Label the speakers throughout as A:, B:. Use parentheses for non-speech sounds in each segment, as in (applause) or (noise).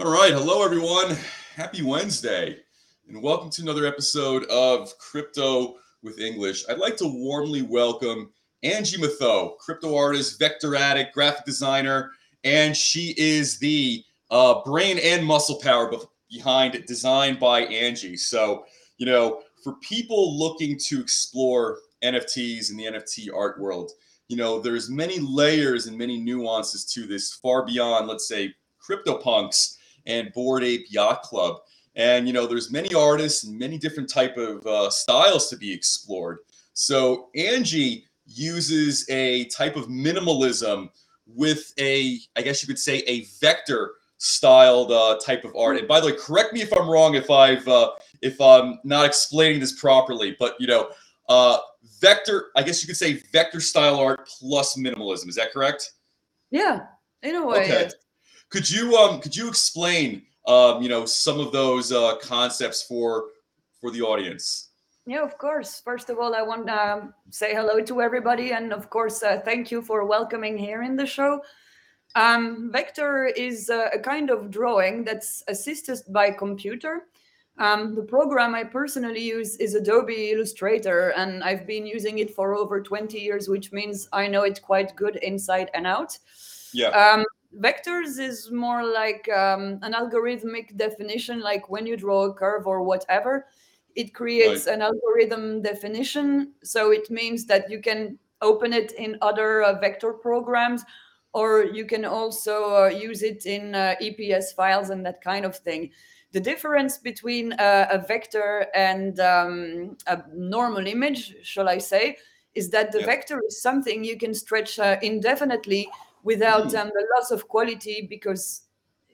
A: All right. Hello, everyone. Happy Wednesday, and welcome to another episode of Crypto with English. I'd like to warmly welcome Angie Mathot, crypto artist, vector addict, graphic designer, and she is the uh, brain and muscle power behind Design by Angie. So, you know, for people looking to explore NFTs in the NFT art world, you know, there's many layers and many nuances to this, far beyond, let's say, CryptoPunks and Bored Ape Yacht Club. And you know, there's many artists and many different type of uh, styles to be explored. So Angie uses a type of minimalism with a, I guess you could say, a vector styled uh, type of art. And by the way, correct me if I'm wrong if I've uh, if I'm not explaining this properly, but you know, uh, vector, I guess you could say vector style art plus minimalism. Is that correct?
B: Yeah, in a way. Okay.
A: Could you um could you explain um you know some of those uh, concepts for for the audience?
B: Yeah, of course. First of all, I want to say hello to everybody, and of course, uh, thank you for welcoming here in the show. Um, vector is uh, a kind of drawing that's assisted by computer. Um, the program I personally use is Adobe Illustrator, and I've been using it for over 20 years, which means I know it quite good inside and out.
A: Yeah.
B: Um, vectors is more like um, an algorithmic definition like when you draw a curve or whatever it creates right. an algorithm definition so it means that you can open it in other uh, vector programs or you can also uh, use it in uh, eps files and that kind of thing the difference between uh, a vector and um, a normal image shall i say is that the yeah. vector is something you can stretch uh, indefinitely without mm. um, the loss of quality because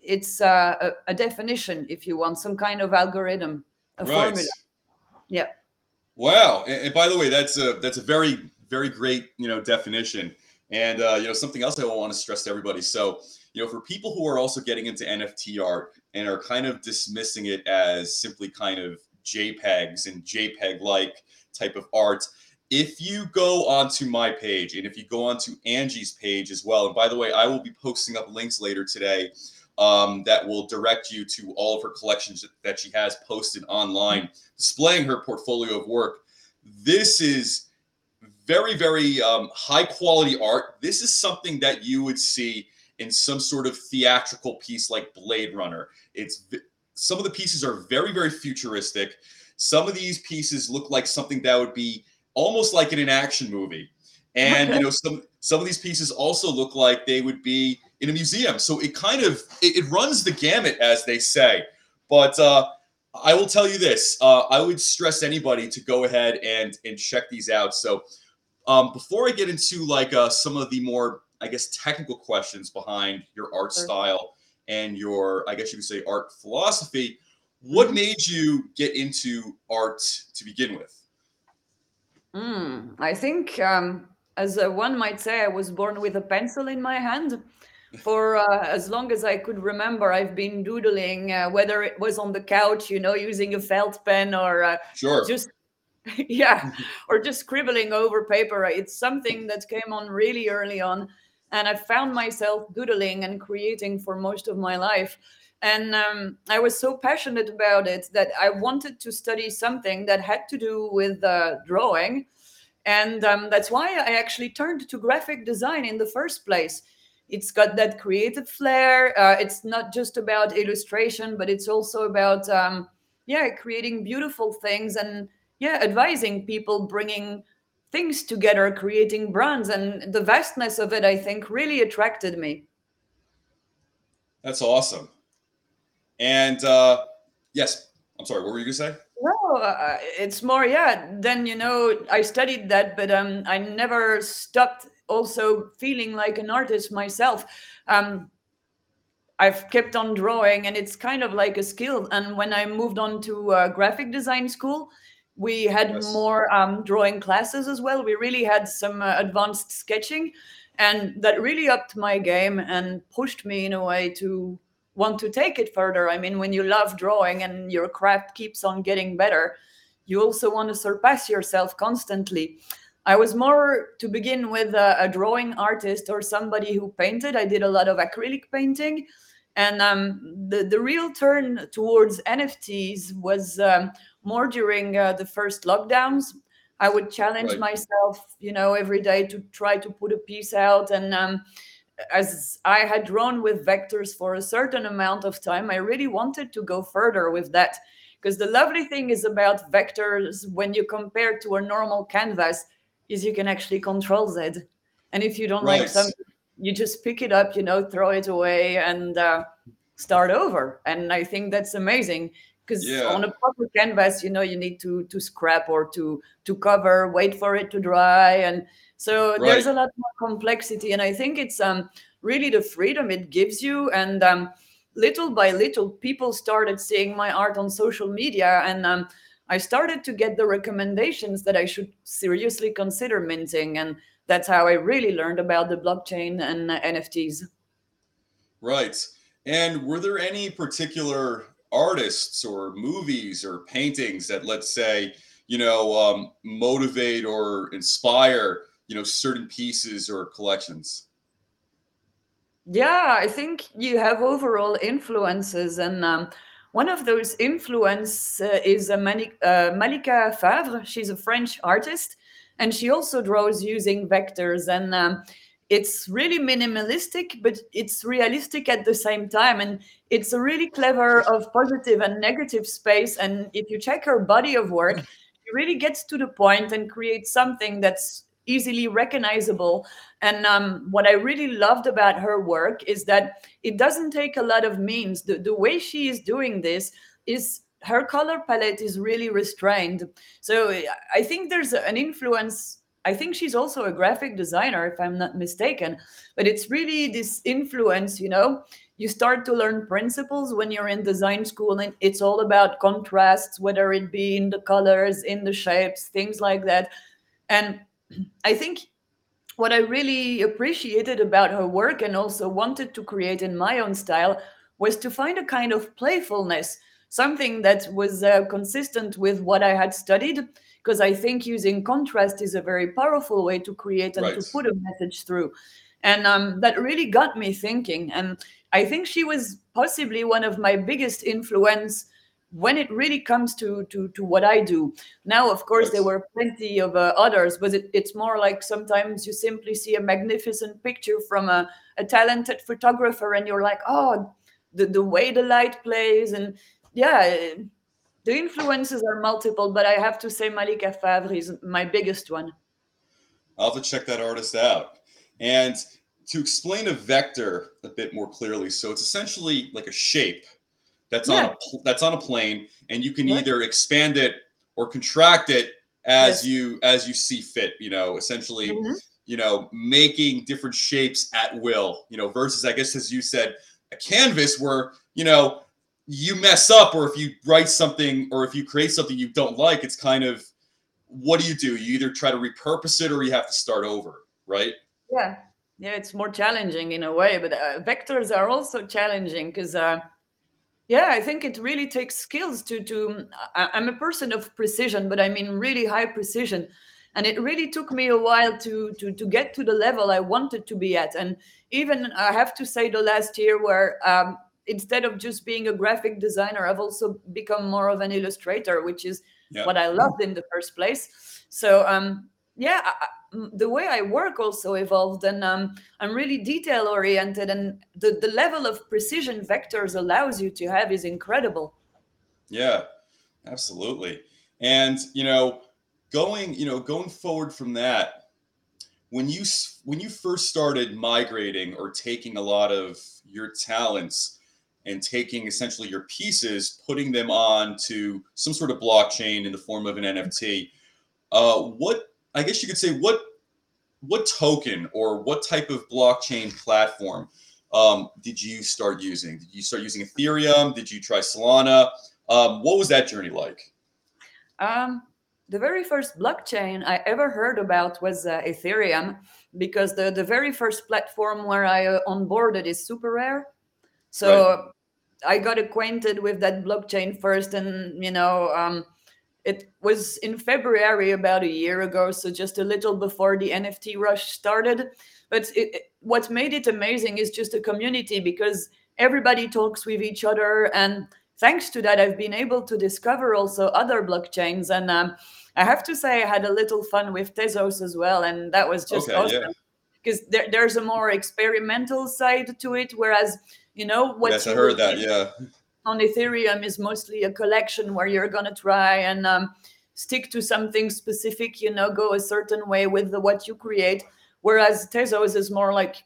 B: it's uh, a, a, definition if you want some kind of algorithm a right. formula. Yeah.
A: Wow. And, and, by the way that's a that's a very very great you know definition. And uh, you know something else i want to stress to everybody. So you know for people who are also getting into nft art and are kind of dismissing it as simply kind of jpegs and jpeg like type of art if you go onto my page and if you go onto Angie's page as well, and by the way, I will be posting up links later today um, that will direct you to all of her collections that she has posted online, displaying her portfolio of work. This is very, very um, high quality art. This is something that you would see in some sort of theatrical piece like Blade Runner. It's some of the pieces are very, very futuristic. Some of these pieces look like something that would be almost like in an action movie. And you know, some some of these pieces also look like they would be in a museum. So it kind of it, it runs the gamut, as they say. But uh, I will tell you this: uh, I would stress anybody to go ahead and and check these out. So um, before I get into like uh, some of the more, I guess, technical questions behind your art style and your, I guess you could say, art philosophy, what mm-hmm. made you get into art to begin with?
B: Mm, I think, um, as uh, one might say, I was born with a pencil in my hand. (laughs) For uh, as long as I could remember, I've been doodling, uh, whether it was on the couch, you know, using a felt pen or uh,
A: sure.
B: just (laughs) yeah, or just scribbling over paper. It's something that came on really early on, and I found myself doodling and creating for most of my life. And um, I was so passionate about it that I wanted to study something that had to do with uh, drawing. And um, that's why I actually turned to graphic design in the first place. It's got that creative flair. Uh, it's not just about illustration, but it's also about, um, yeah, creating beautiful things and, yeah, advising people, bringing things together, creating brands. And the vastness of it, I think, really attracted me.
A: That's awesome. And uh, yes, I'm sorry. What were you gonna say?
B: No, uh, it's more. Yeah. Then you know, I studied that, but um, I never stopped. Also, feeling like an artist myself. Um, I've kept on drawing, and it's kind of like a skill. And when I moved on to uh, graphic design school, we had yes. more um, drawing classes as well. We really had some uh, advanced sketching, and that really upped my game and pushed me in a way to want to take it further. I mean, when you love drawing and your craft keeps on getting better, you also want to surpass yourself constantly. I was more to begin with a, a, drawing artist or somebody who painted. I did a lot of acrylic painting. And um, the, the real turn towards NFTs was um, more during uh, the first lockdowns. I would challenge right. myself, you know, every day to try to put a piece out. And um, as I had drawn with vectors for a certain amount of time, I really wanted to go further with that. Because the lovely thing is about vectors when you compare to a normal canvas is you can actually control Z. And if you don't right. like something, you just pick it up, you know, throw it away and uh, start over. And I think that's amazing because yeah. on a proper canvas, you know, you need to to scrap or to to cover, wait for it to dry, and so right. there's a lot more complexity. And I think it's um really the freedom it gives you and um little by little people started seeing my art on social media and um, i started to get the recommendations that i should seriously consider minting and that's how I really learned about the blockchain and uh, NFTs.
A: Right. And were there any particular artists or movies or paintings that, let's say, you know, um, motivate or inspire, you know, certain pieces or collections?
B: Yeah, I think you have overall influences, and um, one of those influence uh, is uh, Malika Favre. She's a French artist, and she also draws using vectors and um, it's really minimalistic but it's realistic at the same time and it's a really clever of positive and negative space and if you check her body of work she really gets to the point and creates something that's easily recognizable and um, what i really loved about her work is that it doesn't take a lot of means the, the way she is doing this is her color palette is really restrained. So I think there's an influence. I think she's also a graphic designer, if I'm not mistaken. But it's really this influence, you know. You start to learn principles when you're in design school, and it's all about contrasts, whether it be in the colors, in the shapes, things like that. And I think what I really appreciated about her work and also wanted to create in my own style was to find a kind of playfulness something that was uh, consistent with what I had studied, because I think using contrast is a very powerful way to create and right. to put a message through. And um, that really got me thinking. And I think she was possibly one of my biggest influence when it really comes to to, to what I do. Now, of course, there were plenty of uh, others, but it, it's more like sometimes you simply see a magnificent picture from a, a talented photographer, and you're like, oh, the, the way the light plays and yeah, the influences are multiple, but I have to say Malika Favre is my biggest one.
A: I'll have to check that artist out. And to explain a vector a bit more clearly, so it's essentially like a shape that's yeah. on a that's on a plane, and you can yeah. either expand it or contract it as yes. you as you see fit. You know, essentially, mm-hmm. you know, making different shapes at will. You know, versus I guess as you said, a canvas where you know you mess up or if you write something or if you create something you don't like it's kind of what do you do you either try to repurpose it or you have to start over right
B: yeah yeah it's more challenging in a way but uh, vectors are also challenging because uh, yeah i think it really takes skills to to I, i'm a person of precision but i mean really high precision and it really took me a while to to to get to the level i wanted to be at and even i have to say the last year where um, instead of just being a graphic designer, I've also become more of an illustrator, which is yeah. what I loved in the first place. So um, yeah, I, the way I work also evolved, and um, I'm really detail oriented, and the the level of precision vectors allows you to have is incredible.
A: Yeah, absolutely. And you know, going you know going forward from that when you when you first started migrating or taking a lot of your talents and taking essentially your pieces, putting them on to some sort of blockchain in the form of an NFT. Uh, what I guess you could say what what token or what type of blockchain platform um, did you start using? Did you start using Ethereum? Did you try Solana? Um, what was that journey like?
B: Um, the very first blockchain I ever heard about was uh, Ethereum because the, the very first platform where I uh, onboarded is SuperRare. So right. I got acquainted with that blockchain first, and you know, um, it was in February about a year ago, so just a little before the NFT rush started. But it, what made it amazing is just a community because everybody talks with each other and thanks to that i've been able to discover also other blockchains and um, i have to say i had a little fun with tezos as well and that was just
A: Okay,
B: awesome
A: yeah.
B: because there, there's a more experimental side to it whereas you know what
A: yes, I
B: you
A: heard that. Yeah.
B: On ethereum is mostly a collection where you're going to try and um, stick to something specific you know go a certain way with the, what you create. Whereas tezos is more like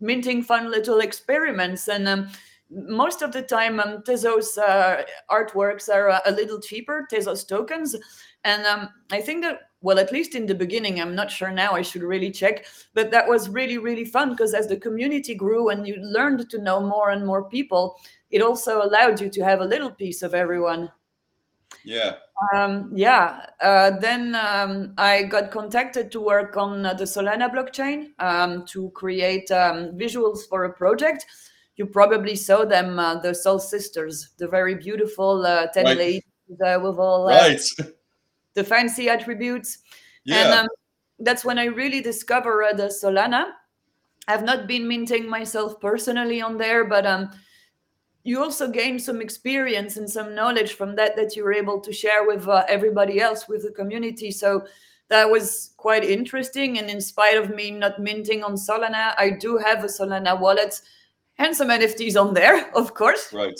B: minting fun little experiments and um, most of the time um, tezos uh, artworks are uh, a little cheaper tezos tokens. And um, i think that well at least in the beginning i'm not sure now i should really check but that was really really fun because as the community grew and you learned to know more and more people it also allowed you to have a little piece of everyone
A: Yeah.
B: um, yeah, uh, then um, I got contacted to work on uh, the Solana blockchain um, to create um, visuals for a project. You probably saw them, uh, the Sol Sisters, the very beautiful uh, 10
A: Right.
B: ladies uh, with all uh,
A: Right. (laughs)
B: the fancy attributes.
A: Yeah.
B: And um, that's when I really discovered the Solana. I've not been minting myself personally on there, but um, you also gain some experience and some knowledge from that that you were able to share with uh, everybody else, with the community. So that was quite interesting. And in spite of me not minting on Solana, I do have a Solana wallet and some NFTs on there, (laughs) of course.
A: right.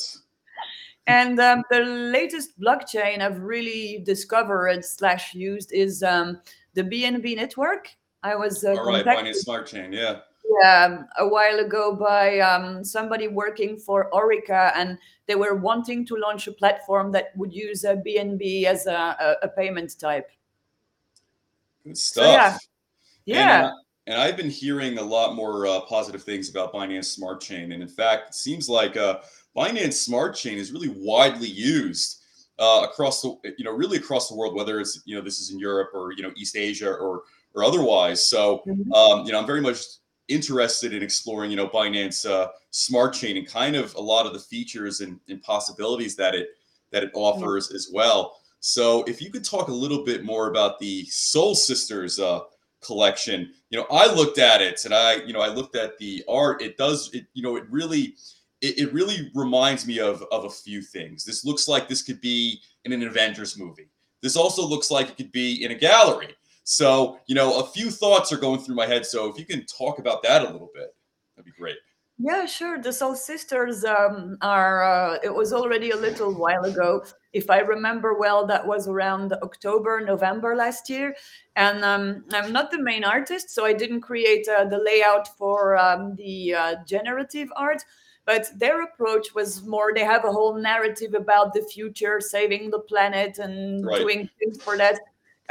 B: And um, the latest blockchain I've really discovered slash used is um, the BNB network. I was uh,
A: All right.
B: contacted
A: Binance Smart Chain. Yeah.
B: Um, a while ago by um, somebody working for Orica, and they were wanting to launch a platform that would use a BNB as a, a, a payment type.
A: Good
B: So,
A: stuff.
B: yeah.
A: And,
B: Yeah,
A: uh, and I've been hearing a lot more uh, positive things about Binance Smart Chain, and in fact, it seems like uh, Binance Smart Chain is really widely used uh, across the, you know, really across the world. Whether it's you know this is in Europe or you know East Asia or or otherwise. So
B: Mhm.
A: um, you know, I'm very much interested in exploring you know Binance uh, Smart Chain and kind of a lot of the features and, and possibilities that it that it offers as well. So if you could talk a little bit more about the Sol Sisters uh, collection, you know, I looked at it and I, you know, I looked at the art. It does, it, you know, it really, it, it really reminds me of of a few things. This looks like this could be in an Avengers movie. This also looks like it could be in a gallery. So, you know, a few thoughts are going through my head. So if you can talk about that a little bit, that'd be great.
B: yeah, sure. The Sol Sisters um, are. Uh, it was already a little while ago, if I remember well. That was around October, November last year, and um, I'm not the main artist, so I didn't create uh, the layout for um, the uh, generative art. But their approach was more. They have a whole narrative about the future, saving the planet, and
A: Right.
B: doing things for that.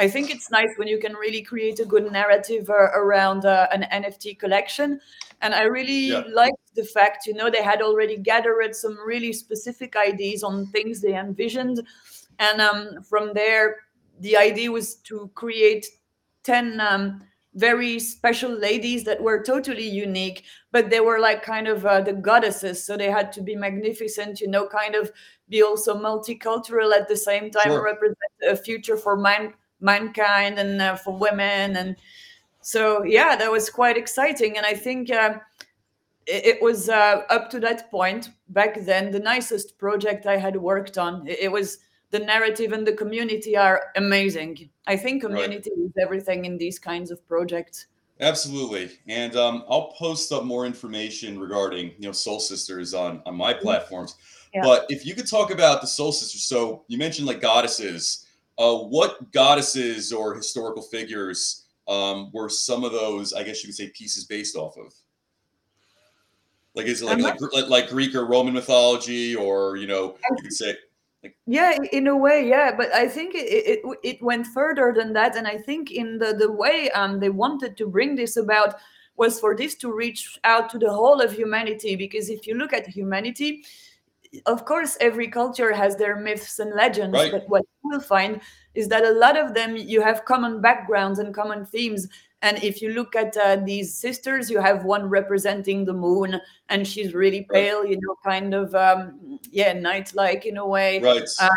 B: I think it's nice when you can really create a good narrative uh, around uh, an NFT collection. And I really
A: Yeah.
B: liked the fact, you know, they had already gathered some really specific ideas on things they envisioned. And um, from there, the idea was to create 10 um, very special ladies that were totally unique, but they were like kind of uh, the goddesses. So they had to be magnificent, you know, kind of be also multicultural at the same time,
A: Sure.
B: represent a future for man- mankind and uh, for women. And so, yeah, that was quite exciting. And I think uh, it, it was uh, up to that point back then the nicest project I had worked on. It, it was the narrative and the community are amazing. I think
A: Right.
B: community is everything in these kinds of projects.
A: Absolutely, and um, I'll post up more information regarding you know Sol Sisters on on my platforms.
B: Yeah.
A: But if you could talk about the Sol Sisters, so you mentioned like goddesses. Uh, what goddesses or historical figures um, were some of those? I guess you could say pieces based off of. Like is it like
B: I'm
A: like, like like Greek or Roman mythology, or you know you could say
B: Yeah, in a way, yeah. But I think it, it it it went further than that, and I think in the the way um they wanted to bring this about was for this to reach out to the whole of humanity. Because if you look at humanity, of course, every culture has their myths and legends,
A: Right.
B: but what you will find is that a lot of them you have common backgrounds and common themes. And if you look at uh, these sisters, you have one representing the moon, and she's really
A: Right.
B: pale, you know, kind of um, yeah, night-like in a way
A: right,
B: Uh,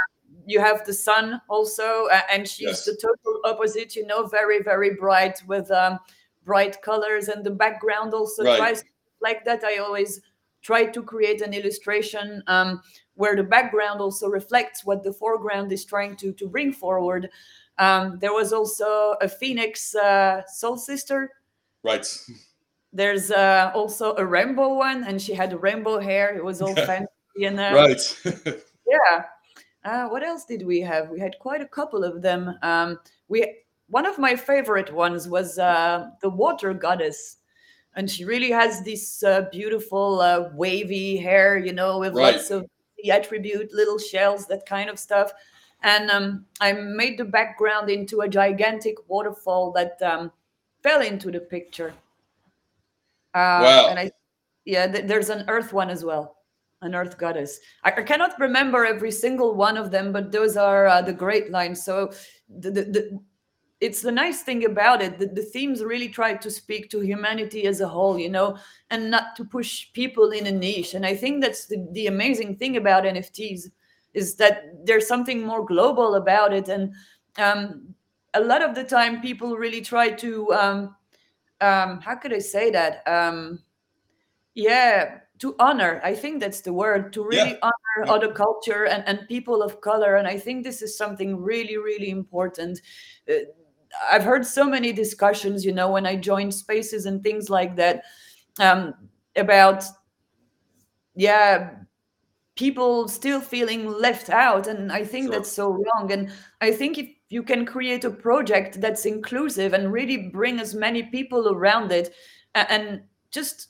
B: you have the sun also uh, and she's
A: Yes.
B: the total opposite you know very very bright with um, bright colors and the background also
A: Right.
B: tries like that i always try to create an illustration um, where the background also reflects what the foreground is trying to to bring forward. Um, there was also a phoenix uh, soul sister.
A: Right.
B: There's uh, also a rainbow one, and she had rainbow hair. It was all fancy and uh,
A: right. (laughs)
B: yeah. Uh, what else did we have? We had quite a couple of them. Um, we one of my favorite ones was uh, the water goddess, and she really has this uh, beautiful uh, wavy hair, you know, with
A: Right.
B: lots of the attribute, little shells, that kind of stuff. And um, I made the background into a gigantic waterfall that um, fell into the picture. Uh,
A: Wow.
B: And I, yeah, th- there's an earth one as well, an earth goddess. I, I cannot remember every single one of them, but those are uh, the great lines. So the, the, the it's the nice thing about it that the themes really try to speak to humanity as a whole, you know, and not to push people in a niche. And I think that's the, the amazing thing about NFTs is that there's something more global about it. And um, a lot of the time, people really try to um, um, how could I say that? Um, yeah, to honor. I think that's the word to really
A: Yeah.
B: honor
A: Yeah.
B: other culture and, and people of color. And I think this is something really, really important. Uh, I've heard so many discussions, you know, when I joined spaces and things like that um, about, yeah, people still feeling left out. And I think
A: Sure.
B: that's so wrong. And I think if you can create a project that's inclusive and really bring as many people around it and just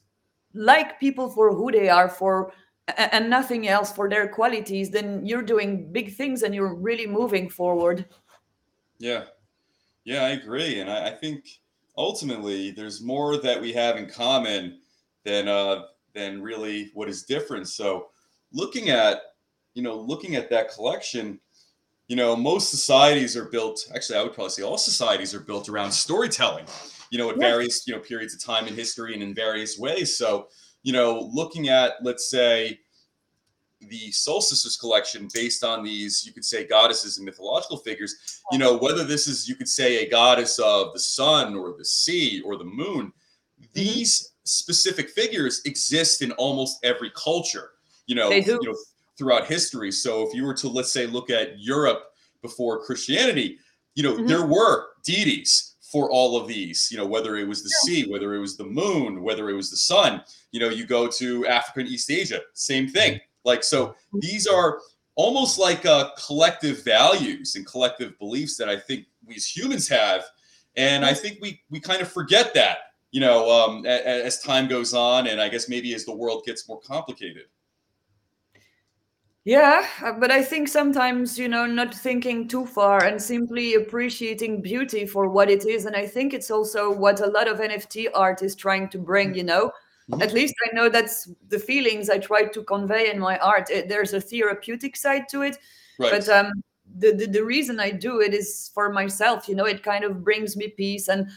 B: like people for who they are for and nothing else for their qualities then you're doing big things and you're really moving forward
A: Yeah. Yeah, I agree. And I, I think ultimately there's more that we have in common than uh than really what is different. So looking at, you know, looking at that collection, you know, most societies are built, actually I would probably say all societies are built around storytelling, you know, at
B: Yeah.
A: various, you know, periods of time in history and in various ways. So, you know, looking at, let's say, the Sol Sisters collection based on these, you could say, goddesses and mythological figures. You know, whether this is, you could say, a goddess of the sun or the sea or the moon, these specific figures exist in almost every culture. You know, you know, throughout history. So if you were to, let's say, look at Europe before Christianity, you know,
B: Mhm.
A: there were deities for all of these. You know, whether it was the sea, whether it was the moon, whether it was the sun. You know, you go to Africa and East Asia, same thing. Like, so these are almost like uh, collective values and collective beliefs that I think we as humans have, and I think we we kind of forget that, you know, um, a- a- as time goes on, and I guess maybe as the world gets more complicated.
B: yeah uh, but i think sometimes you know not thinking too far and simply appreciating beauty for what it is. And i think it's also what a lot of nft art is trying to bring you know At least i know that's the feelings i try to convey in my art. It- there's a therapeutic side to it
A: Right.
B: but um the, the the reason i do it is for myself you know it kind of brings me peace and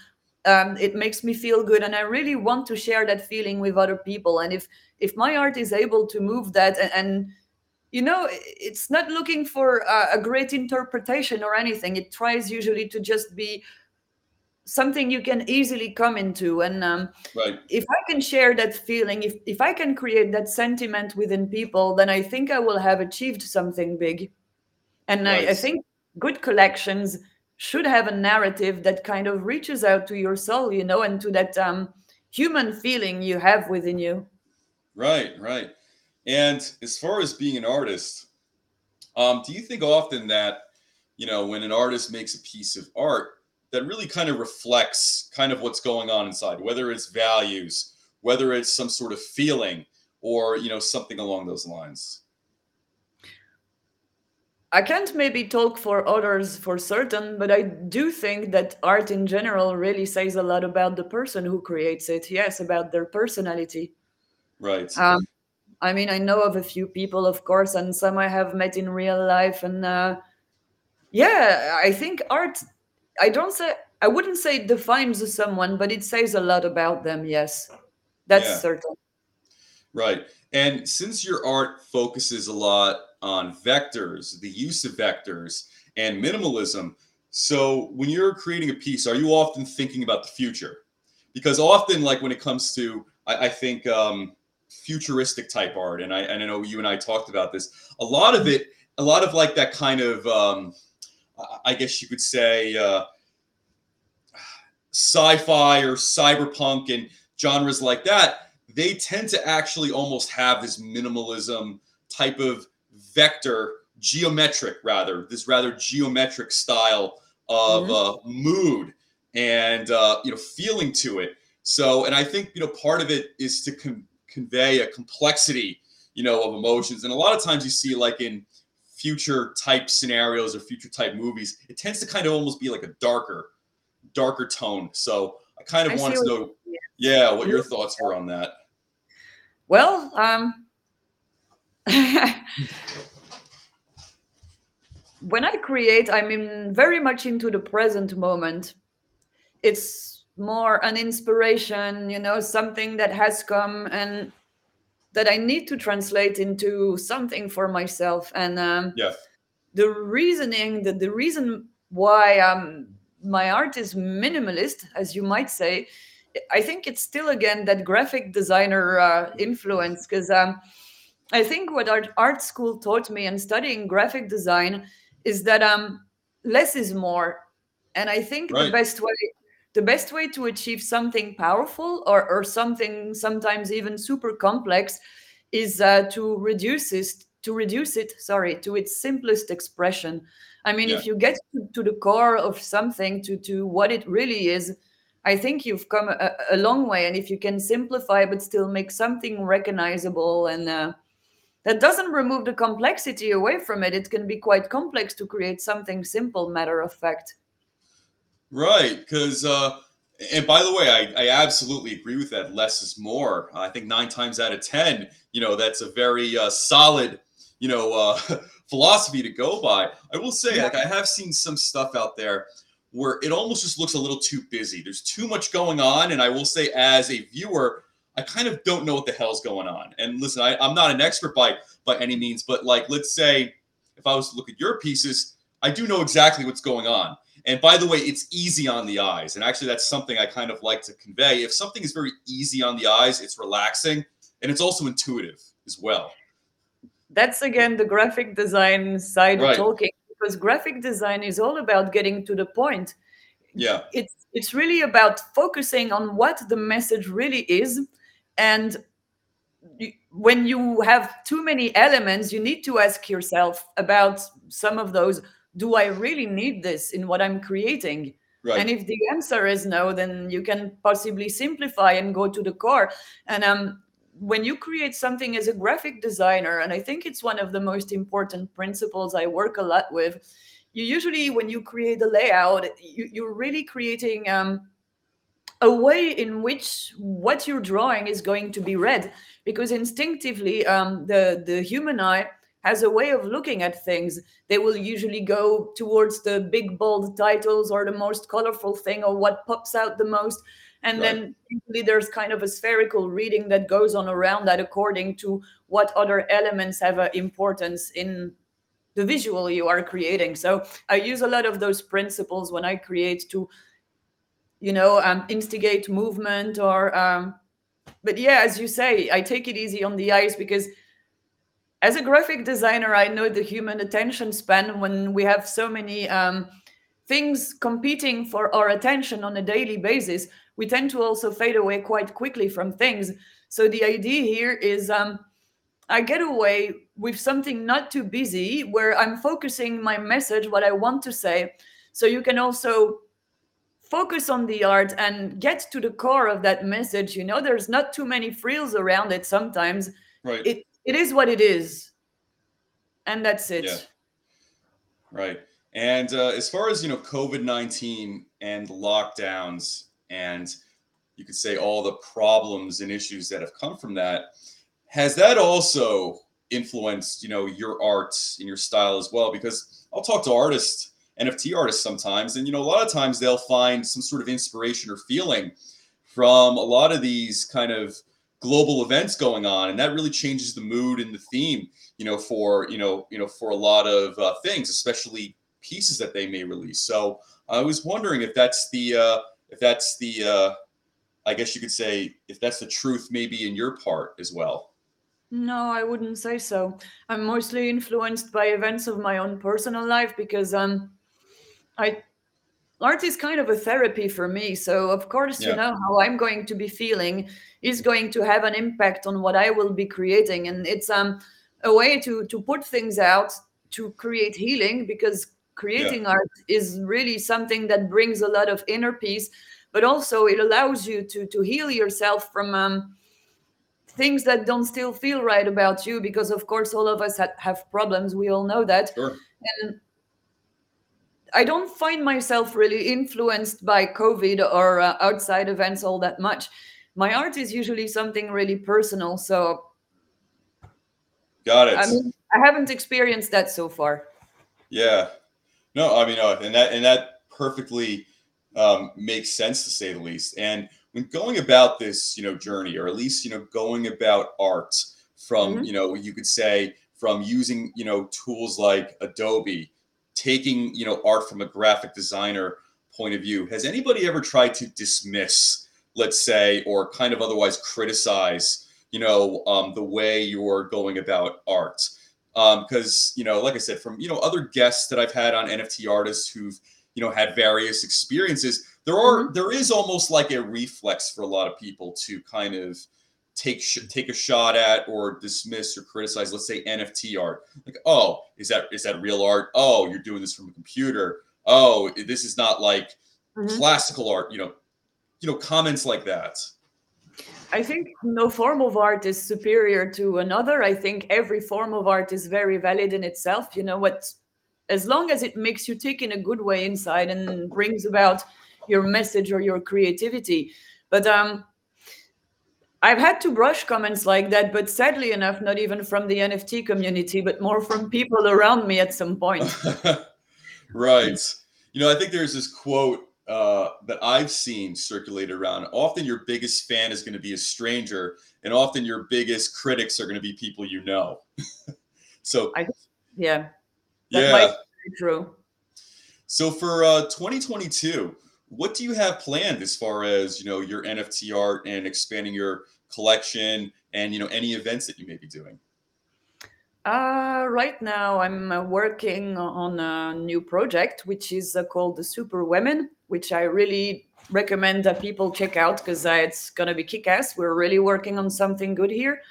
B: um, it makes me feel good and i really want to share that feeling with other people and if if my art is able to move that and, and you know it's not looking for a, a great interpretation or anything. It tries usually to just be something you can easily come into and um,
A: right.
B: if I can share that feeling, if if I can create that sentiment within people, then I think I will have achieved something big. And I, I think good collections should have a narrative that kind of reaches out to your soul, you know, and to that um, human feeling you have within you.
A: Right, right. And as far as being an artist, um, do you think often that, you know, when an artist makes a piece of art that really kind of reflects kind of what's going on inside, whether it's values, whether it's some sort of feeling, or, you know, something along those lines?
B: I can't maybe talk for others for certain, but I do think that art in general really says a lot about the person who creates it. Yes, about their personality.
A: Right.
B: Um, I mean, I know of a few people, of course, and some I have met in real life. And uh, yeah, I think art, I don't say, I wouldn't say it defines someone, but it says a lot about them. Yes, that's
A: Yeah.
B: certain.
A: Right. And since your art focuses a lot on vectors, the use of vectors, and minimalism, so when you're creating a piece, are you often thinking about the future? Because often, like when it comes to, I, I think, um, futuristic type art, and I and I know you and I talked about this. A lot of it, a lot of like that kind of, um, I guess you could say, uh, sci-fi or cyberpunk and genres like that. They tend to actually almost have this minimalism type of vector, geometric rather, this rather geometric style of mm-hmm. uh, mood and uh, you know feeling to it. So, and I think you know part of it is to con- convey a complexity, you know, of emotions. And a lot of times you see like in future type scenarios or future type movies, it tends to kind of almost be like a darker, darker tone. So I kind of I wanted to know, yeah, what your thoughts were on that.
B: Well, um, (laughs) when I create, I'm in very much into the present moment. It's more an inspiration, you know, something that has come and that I need to translate into something for myself. And um,
A: yeah,
B: the reasoning, the, the reason why um, my art is minimalist, as you might say, I think it's still again that graphic designer uh, influence because um, I think what art art school taught me and studying graphic design is that um less is more, and I think right. the best way the best way to achieve something powerful or, or something sometimes even super complex is uh, to reduce it to reduce it sorry to its simplest expression. I mean yeah. if you get to, to, the core of something to to what it really is i think you've come a, a long way. And if you can simplify but still make something recognizable and uh, that doesn't remove the complexity away from it it can be quite complex to create something simple matter of fact
A: Right, because uh, and by the way, I, I absolutely agree with that. Less is more. I think nine times out of ten, you know, that's a very uh, solid, you know, uh, (laughs) philosophy to go by. I will say, like, I have seen some stuff out there where it almost just looks a little too busy. There's too much going on, and I will say, as a viewer, I kind of don't know what the hell's going on. And listen, I, I'm not an expert by by any means, but like, let's say if I was to look at your pieces, I do know exactly what's going on and by the way, it's easy on the eyes. And actually, that's something I kind of like to convey. If something is very easy on the eyes, it's relaxing and it's also intuitive as well.
B: That's again the graphic design side right. of talking because graphic design is all about getting to the point.
A: Yeah.
B: It's it's really about focusing on what the message really is and when you have too many elements you need to ask yourself about some of those do I really need this in what I'm creating? Right. And if the answer is no, then you can possibly simplify and go to the core. And um, when you create something as a graphic designer, and I think it's one of the most important principles I work a lot with, you usually, when you create a layout, you, are really creating um, a way in which what you're drawing is going to be read. Because instinctively, um, the, the human eye has a way of looking at things. They will usually go towards the big, bold titles or the most colorful thing or what pops out the most. And right. then usually there's kind of a spherical reading that goes on around that according to what other elements have an importance in the visual you are creating. So I use a lot of those principles when I create to, you know, um, instigate movement or, um, but yeah, as you say, I take it easy on the eyes because as a graphic designer, I know the human attention span when we have so many um, things competing for our attention on a daily basis, we tend to also fade away quite quickly from things. So the idea here is um, I get away with something not too busy where I'm focusing my message, what I want to say. So you can also focus on the art and get to the core of that message. You know, there's not too many frills around it sometimes.
A: Right.
B: It it is what it is. And that's it.
A: Yeah. right. And uh, as far as you know covid-19 and lockdowns and you could say all the problems and issues that have come from that has that also influenced you know your art and your style as well? Because i'll talk to artists nft artists sometimes and you know a lot of times they'll find some sort of inspiration or feeling from a lot of these kind of global events going on and that really changes the mood and the theme you know for you know you know for a lot of uh, things especially pieces that they may release so i was wondering if that's the uh if that's the uh I guess you could say if that's the truth, maybe in your part as well.
B: No, I wouldn't say so. I'm mostly influenced by events of my own personal life because um, I art is kind of a therapy for me. So of course,
A: Yeah.
B: you know how I'm going to be feeling is going to have an impact on what I will be creating, and it's um a way to to put things out to create healing because creating art is really something that brings a lot of inner peace, but also it allows you to to heal yourself from um things that don't still feel right about you because of course all of us ha- have problems we all know that
A: Sure.
B: and i don't find myself really influenced by covid or uh, outside events all that much my art is usually something really personal so
A: Got it.
B: i mean i haven't experienced that so far
A: Yeah. No, I mean, uh, and that and that perfectly um, makes sense to say the least. And when going about this, you know, journey, or at least you know, going about art from,
B: Mhm.
A: you know, you could say from using, you know, tools like Adobe, taking, you know, art from a graphic designer point of view. Has anybody ever tried to dismiss, let's say, or kind of otherwise criticize, you know, um, the way you're going about art? because you know like i said from you know other guests that i've had on nft artists who've you know had various experiences there are there is almost like a reflex for a lot of people to kind of take sh- take a shot at or dismiss or criticize let's say nft art like oh is that is that real art oh you're doing this from a computer oh this is not like
B: Mhm.
A: classical art you know you know comments like that
B: I think no form of art is superior to another. I think every form of art is very valid in itself. You know what? As long as it makes you tick in a good way inside and brings about your message or your creativity. But um, I've had to brush comments like that, but sadly enough, not even from the NFT community, but more from people around me at some point. (laughs)
A: right. You know, I think there's this quote uh, that I've seen circulated around. Often your biggest fan is going to be a stranger, and often your biggest critics are going to be people you know. (laughs) so,
B: Yeah, that
A: yeah.
B: might be true.
A: So for uh, 2022, what do you have planned as far as you know your NFT art and expanding your collection, and you know any events that you may be doing?
B: Uh, right now, I'm uh, working on a new project, which is uh, called the Super Women, which I really recommend that people check out because uh, it's gonna be kick-ass. We're really working on something good here.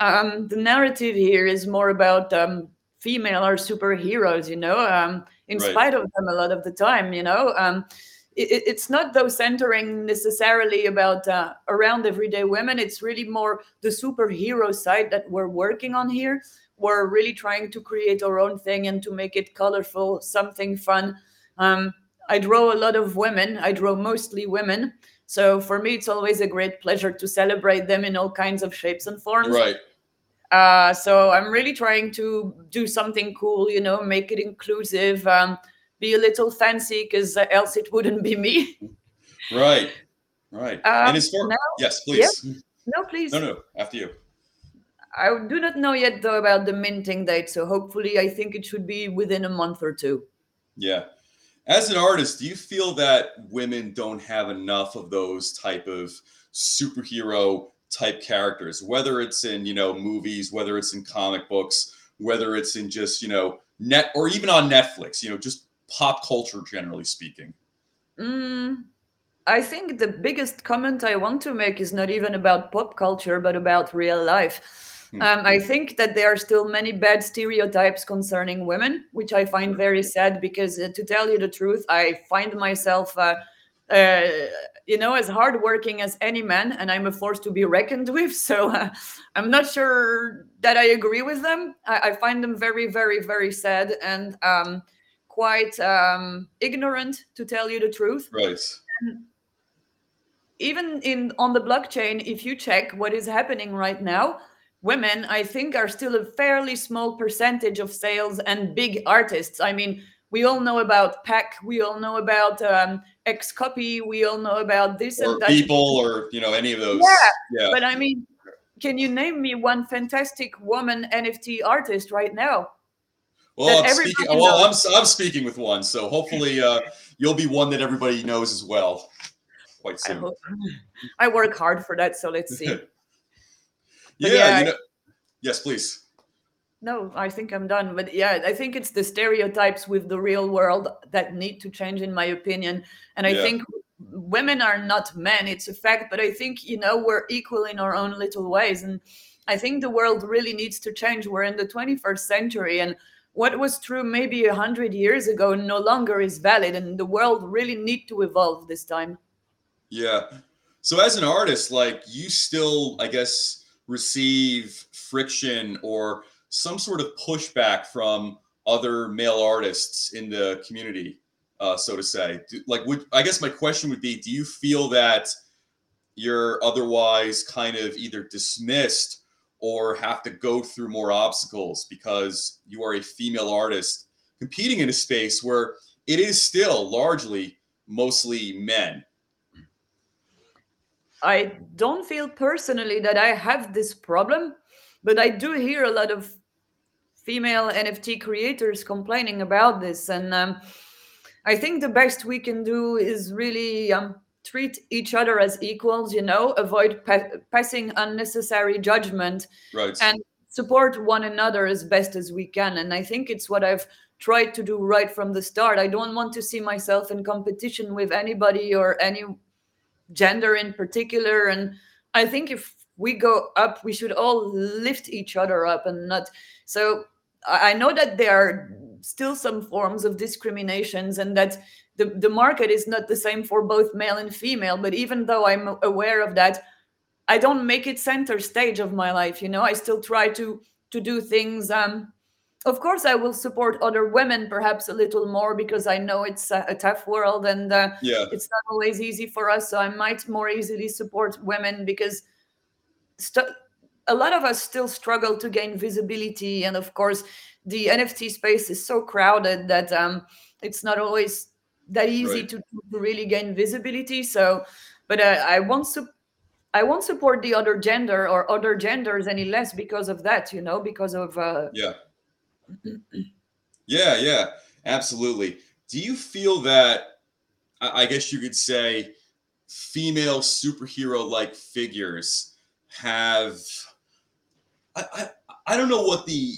B: Um, the narrative here is more about um, female are superheroes, you know, um, in
A: Right.
B: spite of them a lot of the time, you know. It, it- it's not though centering necessarily about uh, around everyday women. It's really more the superhero side that we're working on here we're really trying to create our own thing and to make it colorful, something fun. Um, I draw a lot of women. I draw mostly women. So for me, it's always a great pleasure to celebrate them in all kinds of shapes and forms.
A: Right.
B: Uh, so I'm really trying to do something cool, you know, make it inclusive, um, be a little fancy, because else it wouldn't be me.
A: Right. Right.
B: Um,
A: and as far
B: now-
A: yes, please.
B: no, please.
A: No, no. After you.
B: I do not know yet though about the minting date. So hopefully, I think it should be within a month or two.
A: Yeah. As an artist, do you feel that women don't have enough of those type of superhero type characters, whether it's in, you know, movies, whether it's in comic books, whether it's in just, you know, net or even on Netflix, you know, just pop culture generally speaking.
B: Mm, I think the biggest comment I want to make is not even about pop culture, but about real life.
A: Hmm.
B: Um, I think that there are still many bad stereotypes concerning women, which I find very sad because, uh, to tell you the truth, I find myself, uh, uh, you know, as hardworking as any man, and I'm a force to be reckoned (laughs) with. So uh, I'm not sure that I agree with them. I, I find them very, very, very sad and um, quite um, ignorant, to tell you the truth
A: Right.
B: even in on the blockchain if you check what is happening right now women i think are still a fairly small percentage of sales and big artists i mean we all know about Pak we all know about um, XCOPY we all know about this
A: Or
B: and that
A: people or, you know, any of those.
B: Yeah,
A: Yeah.
B: but i mean can you name me one fantastic woman nft artist right now
A: Well, I'm speaking, well, I'm. I'm speaking with one, so hopefully uh, you'll be one that everybody knows as well. quite soon. I,
B: I work hard for that, so let's see. (laughs)
A: yeah, yeah you know, yes, please.
B: No, I think I'm done. But yeah, I think it's the stereotypes with the real world that need to change, in my opinion. And I yeah. think women are not men, it's a fact. But I think, you know, we're equal in our own little ways. And I think the world really needs to change. We're in the 21st century. And what was true maybe a hundred years ago no longer is valid. And the world really need to evolve this time.
A: Yeah. So as an artist, like you still, I guess, receive friction or some sort of pushback from other male artists in the community, uh, so to say? Do, like, would I guess my question would be: Do you feel that you're otherwise kind of either dismissed or have to go through more obstacles because you are a female artist competing in a space where it is still largely mostly men?
B: I don't feel personally that I have this problem, but I do hear a lot of female NFT creators complaining about this. And um, I think the best we can do is really um, treat each other as equals, you know, avoid pa- passing unnecessary judgment
A: right.
B: and support one another as best as we can. And I think it's what I've tried to do right from the start. I don't want to see myself in competition with anybody or any gender in particular. And I think if we go up, we should all lift each other up and not. So I know that there are still some forms of discriminations and that the, the market is not the same for both male and female. But even though I'm aware of that, I don't make it center stage of my life. You know, I still try to to do things. Um, of course, I will support other women perhaps a little more because I know it's a, a tough world and uh,
A: yeah.
B: it's not always easy for us. So I might more easily support women because. St- a lot of us still struggle to gain visibility and of course the nft space is so crowded that um, it's not always that easy right. to, to, really gain visibility. So but uh, i won't su- i won't support the other gender or other genders any less because of that you know because of uh...
A: yeah. Yeah yeah absolutely. Do you feel that i guess you could say female superhero like figures have I, I, don't know what the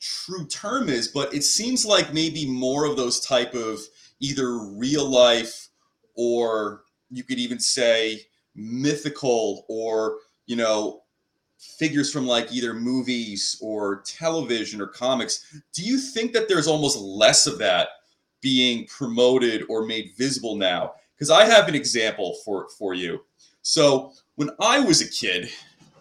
A: true term is, but it seems like maybe more of those type of either real life or you could even say mythical or you know figures from like either movies or television or comics. Do you think that there's almost less of that being promoted or made visible now? Because i have an example for for you. So when i was a kid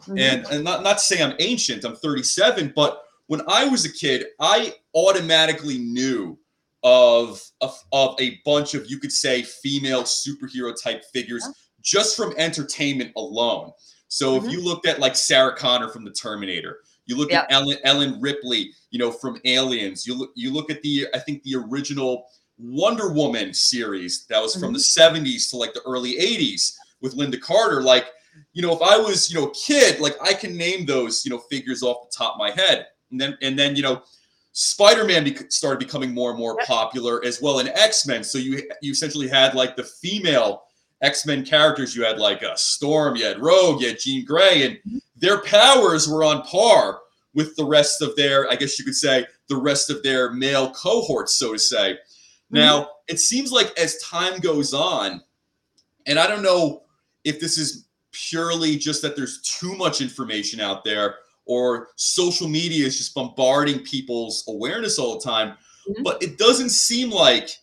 A: Mm-hmm. And, and not, not to say I'm ancient, I'm 37, but when I was a kid, I automatically knew of, of, of a bunch of, you could say, female superhero type figures yeah. just from entertainment alone. So mm-hmm. if you looked at like Sarah Connor from the Terminator, you look at Ellen, Ellen Ripley, you know, from Aliens, you look, you look at the, I think the original Wonder Woman series that was from mm-hmm. the 70s to like the early 80s with Lynda Carter. Like you know, if I was, you know, a kid, like I can name those, you know, figures off the top of my head. And then, and then, you know, Spider-Man be- started becoming more and more yep. popular as well in X-Men. So you you essentially had like the female X-Men characters. You had like a Storm, you had Rogue, you had Jean Grey, and mm-hmm. their powers were on par with the rest of their, I guess you could say, the rest of their male cohorts, so to say. Mm-hmm. Now, it seems like as time goes on, and I don't know if this is purely just that there's too much information out there or social media is just bombarding people's awareness all the time. Mm-hmm. But it doesn't seem like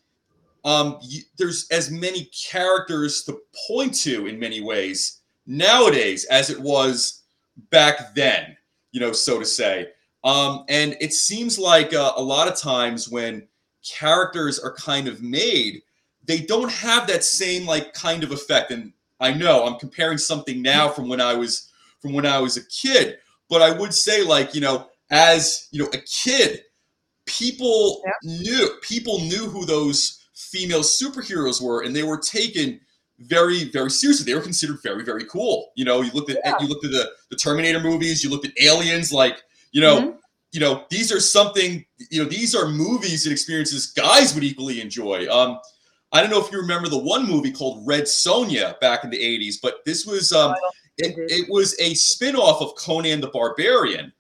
A: um, you, there's as many characters to point to in many ways nowadays as it was back then, you know, so to say. Um, and it seems like uh, a lot of times when characters are kind of made, they don't have that same like kind of effect. And I know I'm comparing something now from when I was from when I was a kid, but I would say like, you know, as, you know, a kid, people yeah. knew people knew who those female superheroes were and they were taken very very seriously they were considered very very cool you know you looked at yeah. you looked at the the terminator movies you looked at aliens like you know mm-hmm. you know these are something you know these are movies and experiences guys would equally enjoy um I don't know if you remember the one movie called Red Sonja back in the 80s, but this was um, it, it was a spin-off of Conan the Barbarian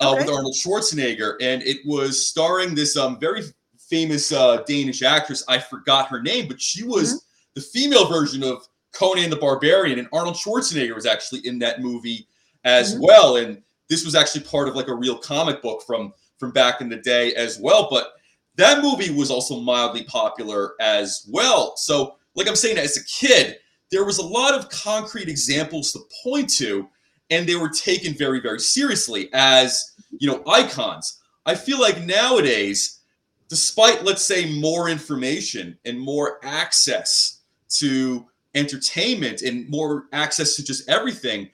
A: uh, okay. with Arnold Schwarzenegger, and it was starring this um, very famous uh, Danish actress. I forgot her name, but she was mm-hmm. the female version of Conan the Barbarian, and Arnold Schwarzenegger was actually in that movie as mm-hmm. well. And this was actually part of like a real comic book from from back in the day as well. But that movie was also mildly popular as well. So, like I'm saying, as a kid, there was a lot of concrete examples to point to, and they were taken very, very seriously as you know icons. I feel like nowadays, despite let's say more information and more access to entertainment and more access to just everything,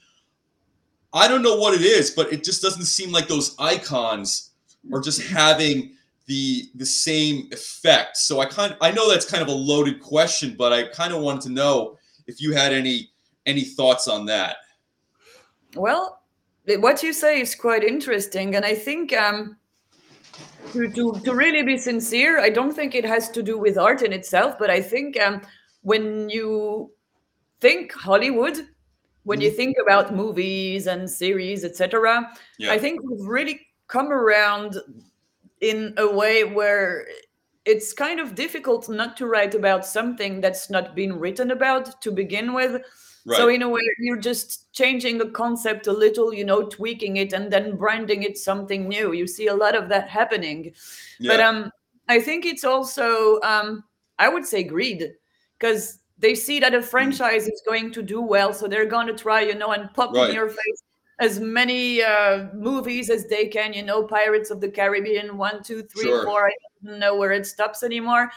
A: I don't know what it is, but it just doesn't seem like those icons are just having the the same effect. So I kind of, I know that's kind of a loaded question, but I kind of wanted to know if you had any any thoughts on that.
B: Well, what you say is quite interesting, and I think um, to, to to really be sincere, I don't think it has to do with art in itself, but I think um, when you think Hollywood, when you mm-hmm. think about movies and series, etc., yeah. I think we've really come around in a way where it's kind of difficult not to write about something that's not been written about to begin with. Right. So in a way, you're just changing the concept a little, you know, tweaking it and then branding it something new. You see a lot of that happening, yeah. but um, I think it's also um, I would say greed because they see that a mm. franchise is going to do well, so they're going to try, you know, and pop right. in your face as many uh, movies as they can. You know, Pirates of the Caribbean, one, two, three, sure. four. I don't know where it stops anymore.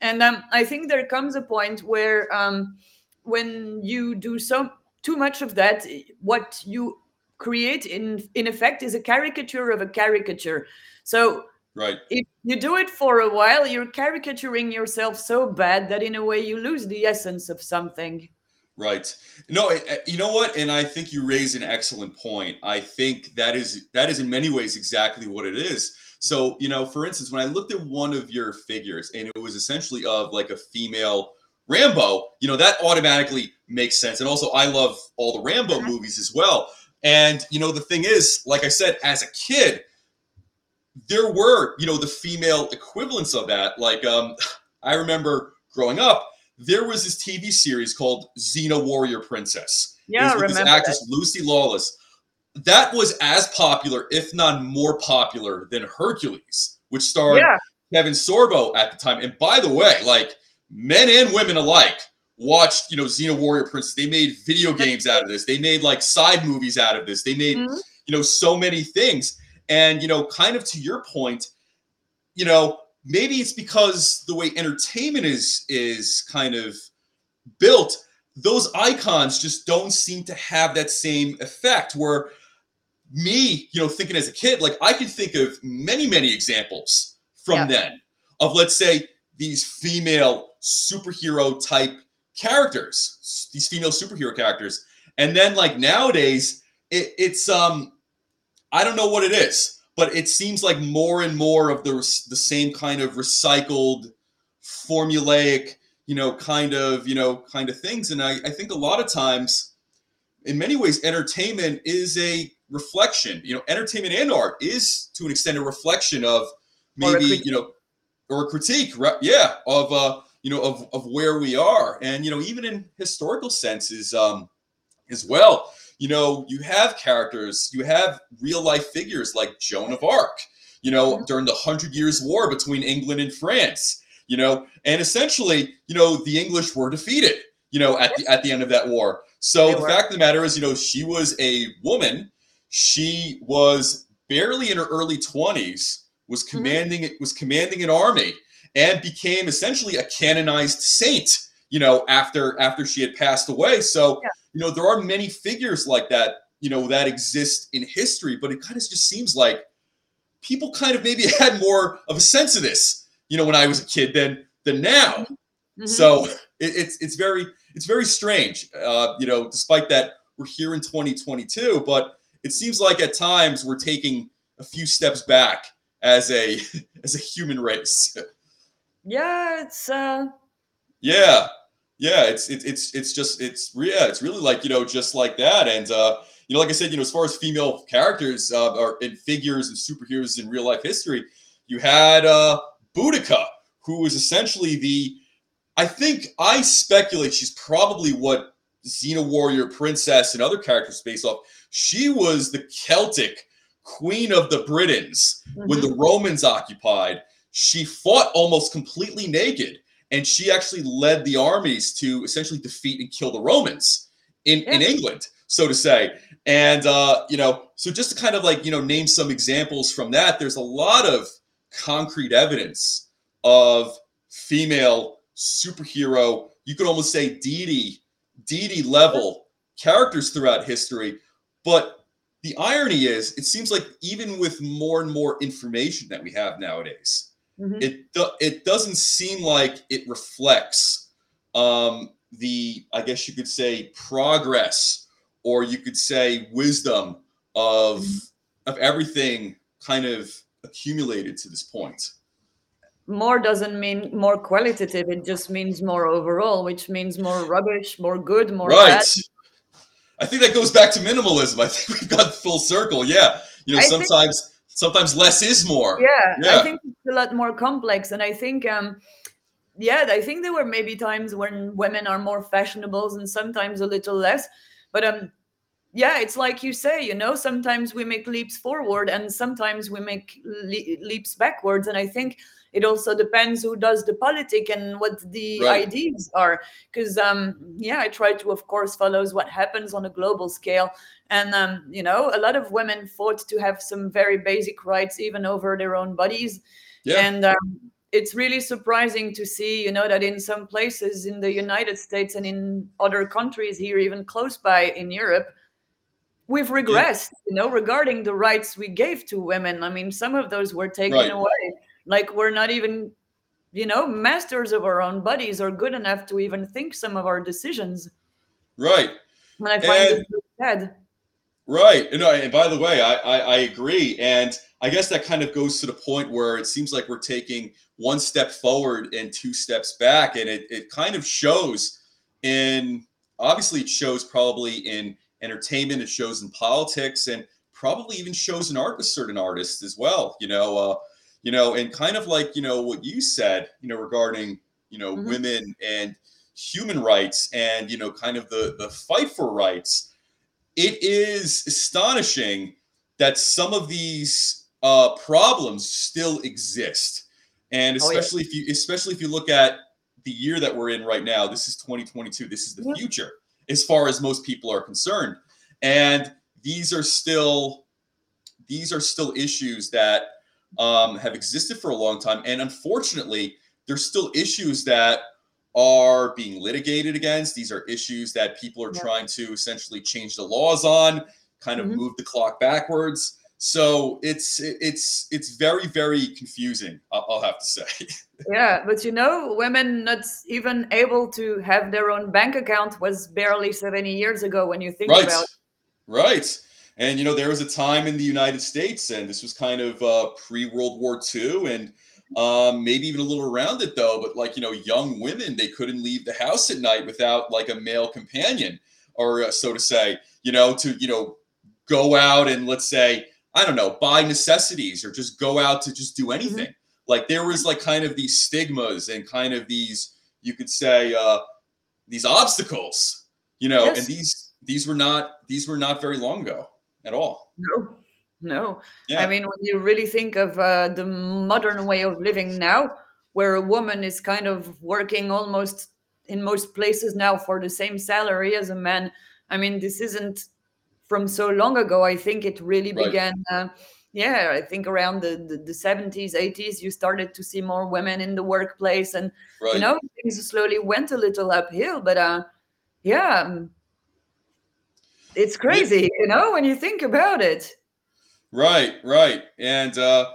B: And um, I think there comes a point where um, when you do so too much of that, what you create in in effect is a caricature of a caricature. So
A: right,
B: if you do it for a while, you're caricaturing yourself so bad that in a way you lose the essence of something.
A: Right. No, you know what? And I think you raise an excellent point. I think that is that is in many ways exactly what it is. So, you know, for instance, when I looked at one of your figures and it was essentially of like a female Rambo, you know, that automatically makes sense. And also I love all the Rambo mm-hmm. movies as well. And, you know, the thing is, like I said, as a kid, there were, you know, the female equivalents of that. Like um (sighs) I remember growing up there was this TV series called Xena Warrior Princess.
B: Yeah,
A: with
B: remember
A: this actress that. Lucy Lawless. That was as popular, if not more popular, than Hercules, which starred yeah. Kevin Sorbo at the time. And by the way, like men and women alike watched, you know, Xena Warrior Princess. They made video games out of this. They made like side movies out of this. They made, mm-hmm. you know, so many things. And, you know, kind of to your point, you know, maybe it's because the way entertainment is is kind of built those icons just don't seem to have that same effect where me you know thinking as a kid like i can think of many many examples from yeah. then of let's say these female superhero type characters these female superhero characters and then like nowadays it, it's um i don't know what it is but it seems like more and more of the the same kind of recycled formulaic you know kind of you know kind of things. And I, I think a lot of times in many ways entertainment is a reflection you know entertainment and art is to an extent a reflection of maybe you know or a critique right? yeah of uh you know of of where we are. And you know even in historical senses um as well you know, you have characters, you have real life figures like Joan of Arc, you know, mm-hmm. during the Hundred Years' War between England and France, you know, and essentially, you know, the English were defeated, you know, at the at the end of that war. So the fact of the matter is, you know, she was a woman. She was barely in her early 20s, was mm-hmm. commanding it, was commanding an army, and became essentially a canonized saint, you know, after after she had passed away. So yeah you know, there are many figures like that, you know, that exist in history, but it kind of just seems like people kind of maybe (laughs) had more of a sense of this, you know, when I was a kid than than now. Mm-hmm. So it, it's it's very it's very strange, uh, you know, despite that we're here in 2022, but it seems like at times we're taking a few steps back as a (laughs) as a human race.
B: Yeah, it's uh
A: Yeah, yeah. It's it's it's it's just it's yeah. It's really like you know just like that. And uh, you know, like I said, you know, as far as female characters uh, or in figures and superheroes in real life history, you had uh, Boudica, who was essentially the. I think I speculate she's probably what Xena Warrior Princess and other characters based off. She was the Celtic queen of the Britons mm-hmm. when the Romans occupied. She fought almost completely naked, and she actually led the armies to essentially defeat and kill the Romans in, yeah. in England, so to say. And uh, you know, so just to kind of like you know name some examples from that, there's a lot of concrete evidence of female superhero. You could almost say deity deity level characters throughout history. But the irony is, it seems like even with more and more information that we have nowadays, mm-hmm. it do, it doesn't seem like it reflects um, the, I guess you could say, progress, or you could say wisdom of mm-hmm. of everything kind of accumulated to this point
B: more doesn't mean more qualitative it just means more overall which means more rubbish more good more right bad.
A: i think that goes back to minimalism i think we've got full circle yeah you know I sometimes think, sometimes less is more.
B: Yeah, yeah. i think it's a lot more complex and i think um yeah i think there were maybe times when women are more fashionable and sometimes a little less but um yeah it's like you say you know sometimes we make leaps forward and sometimes we make le- leaps backwards and i think it also depends who does the politic and what the right. ideas are because um yeah i try to of course follows what happens on a global scale and um you know a lot of women fought to have some very basic rights even over their own bodies yeah. and um, it's really surprising to see you know that in some places in the united states and in other countries here even close by in europe we've regressed yeah. you know regarding the rights we gave to women i mean some of those were taken right. away like we're not even you know masters of our own bodies or good enough to even think some of our decisions.
A: Right.
B: And i find and, it sad.
A: Right. And, and by the way I, I i agree. And i guess that kind of goes to the point where it seems like we're taking one step forward and two steps back. And it, it kind of shows in obviously it shows probably in entertainment it shows in politics and probably even shows in art with certain artists as well you know uh, you know, and kind of like, you know, what you said, you know, regarding, you know, mm-hmm. women and human rights and, you know, kind of the, the fight for rights, it is astonishing that some of these uh, problems still exist. And especially oh, yeah. if you, especially if you look at the year that we're in right now, this is 2022. This is the yeah. future as far as most people are concerned. And these are still, these are still issues that um, have existed for a long time. And unfortunately, there's still issues that are being litigated against. These are issues that people are yeah. trying to essentially change the laws on, kind of mm-hmm. move the clock backwards. So it's it's it's very very confusing. I'll have to say. (laughs)
B: yeah, but you know, women not even able to have their own bank account was barely seventy years ago. When you think
A: right.
B: about.
A: Right. And you know, there was a time in the United States, and this was kind of uh, pre World War II, and um, maybe even a little around it though. But like you know, young women they couldn't leave the house at night without like a male companion, or uh, so to say, you know, to you know, go out and let's say I don't know, buy necessities or just go out to just do mm-hmm. anything. Mm-hmm. Like there was like kind of these stigmas and kind of these you could say uh, these obstacles, you know, yes. and these these were not these were not very long ago at all.
B: No, no. Yeah. I mean, when you really think of uh, the modern way of living now, where a woman is kind of working almost in most places now for the same salary as a man, I mean, this isn't from so long ago. I think it really right. began. Uh, yeah, I think around the, the, the, 70s, 80s, you started to see more women in the workplace, and right. you know things slowly went a little uphill. But uh, yeah, um, it's crazy, you know, when you think about it.
A: Right, right. And uh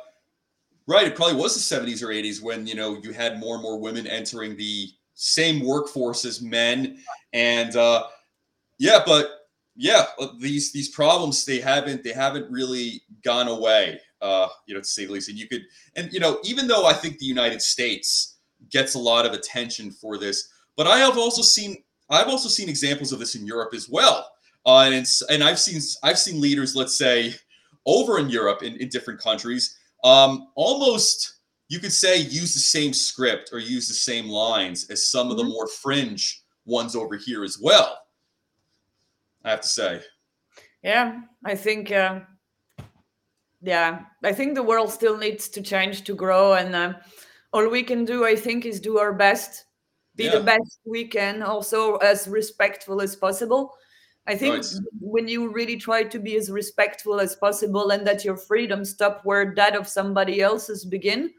A: right, it probably was the 70s or 80s when, you know, you had more and more women entering the same workforce as men and uh yeah, but yeah, uh, these these problems they haven't they haven't really gone away. Uh, you know, to say the least. And you could, and you know, even though I think the United States gets a lot of attention for this, but I have also seen I've also seen examples of this in Europe as well. Uh, and and I've seen I've seen leaders, let's say, over in Europe in, in different countries, um, almost you could say use the same script or use the same lines as some of the mm-hmm. more fringe ones over here as well. I have to say.
B: Yeah, I think. Uh, yeah, I think the world still needs to change to grow, and uh, all we can do, I think, is do our best, be yeah. the best we can, also as respectful as possible. I think right. when you really try to be as respectful as possible and that your freedom stop where that of somebody else's begin,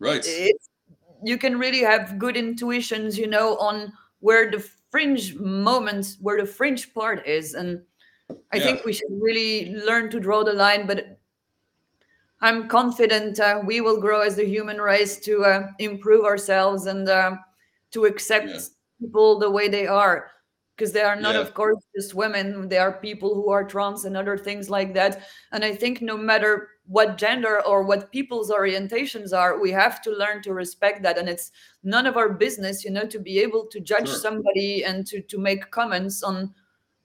A: right?
B: you can really have good intuitions, you know, on where the fringe moments, where the fringe part is, and I yeah. think we should really learn to draw the line. But I'm confident uh, we will grow as a human race to uh, improve ourselves and uh, to accept yeah. people the way they are because they are not yeah. of course just women they are people who are trans and other things like that and i think no matter what gender or what people's orientations are we have to learn to respect that and it's none of our business you know to be able to judge sure. somebody and to to make comments on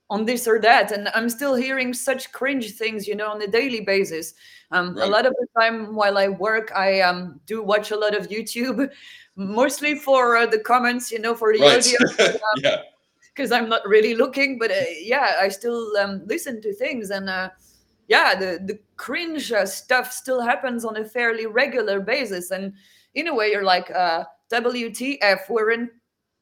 B: on this or that and i'm still hearing such cringe things you know on a daily basis um, right. a lot of the time while i work i um, do watch a lot of youtube (laughs) mostly for uh, the comments you know for the right. audio um, (laughs)
A: yeah
B: because I'm not really (laughs) looking. But uh, yeah, I still um, listen to things, and uh, yeah, the the cringe uh, stuff still happens on a fairly regular basis. And in a way, you're like, uh, WTF? We're in,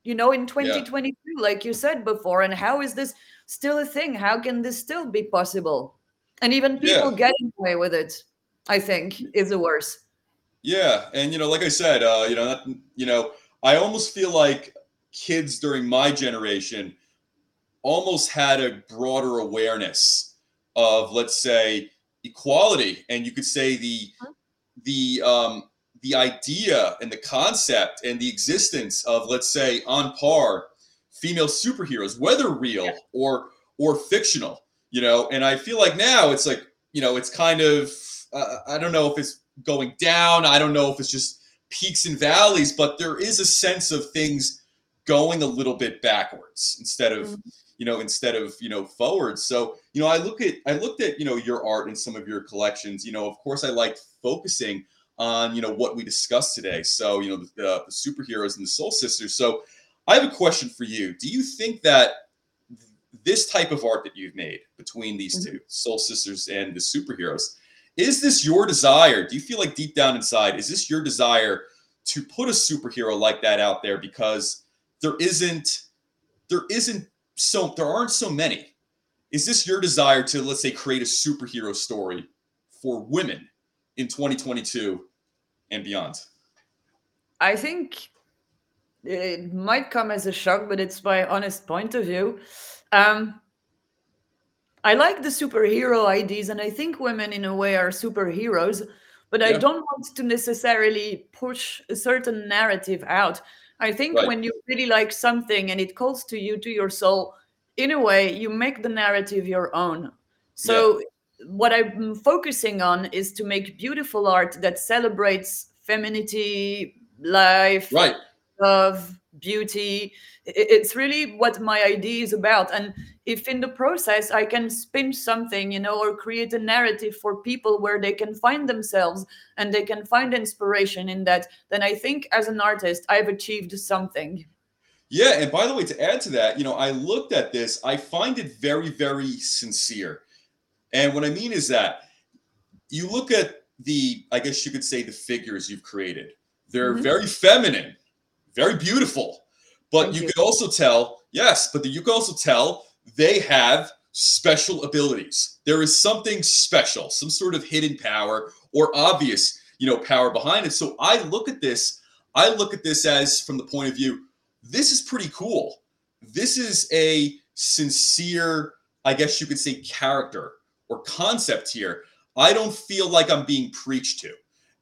B: you know, in 2022, yeah. like you said before. And how is this still a thing? How can this still be possible? And even people yeah. getting away with it, I think, is the worst.
A: Yeah, and you know, like I said, uh, you know, that, you know, I almost feel like kids during my generation almost had a broader awareness of let's say equality. And you could say the the um the idea and the concept and the existence of let's say on par female superheroes whether real or or fictional you know? And i feel like now it's like you know it's kind of uh, i don't know if it's going down. I don't know if it's just peaks and valleys but there is a sense of things going a little bit backwards instead of mm-hmm. you know instead of you know forwards. So you know i look at i looked at you know your art and some of your collections. You know of course i like focusing on you know what we discussed today. So you know the, the superheroes and the Sol Sisters. So i have a question for you. Do you think that this type of art that you've made between these mm-hmm. two Sol Sisters and the superheroes is this your desire? Do you feel like deep down inside is this your desire to put a superhero like that out there because there isn't there isn't so there aren't so many. Is this your desire to let's say create a superhero story for women in 2022 and beyond?
B: I think it might come as a shock, but it's my honest point of view. Um, I like the superhero ideas, and I think women, in a way, are superheroes, but yeah. I don't want to necessarily push a certain narrative out. I think right. when you really like something and it calls to you, to your soul, in a way, you make the narrative your own. So, yeah. what I'm focusing on is to make beautiful art that celebrates femininity, life,
A: right.
B: love, beauty. It's really what my idea is about. And if in the process I can spin something, you know, or create a narrative for people where they can find themselves and they can find inspiration in that, then I think as an artist, I've achieved something.
A: Yeah. And by the way, to add to that, you know, I looked at this, I find it very, very sincere. And what I mean is that you look at the, I guess you could say, the figures you've created, they're mm-hmm. very feminine very beautiful. But you, you could also tell, yes, but you could also tell they have special abilities. There is something special, some sort of hidden power or obvious, you know, power behind it. So I look at this, I look at this as from the point of view, this is pretty cool. This is a sincere, I guess you could say, character or concept here. I don't feel like I'm being preached to.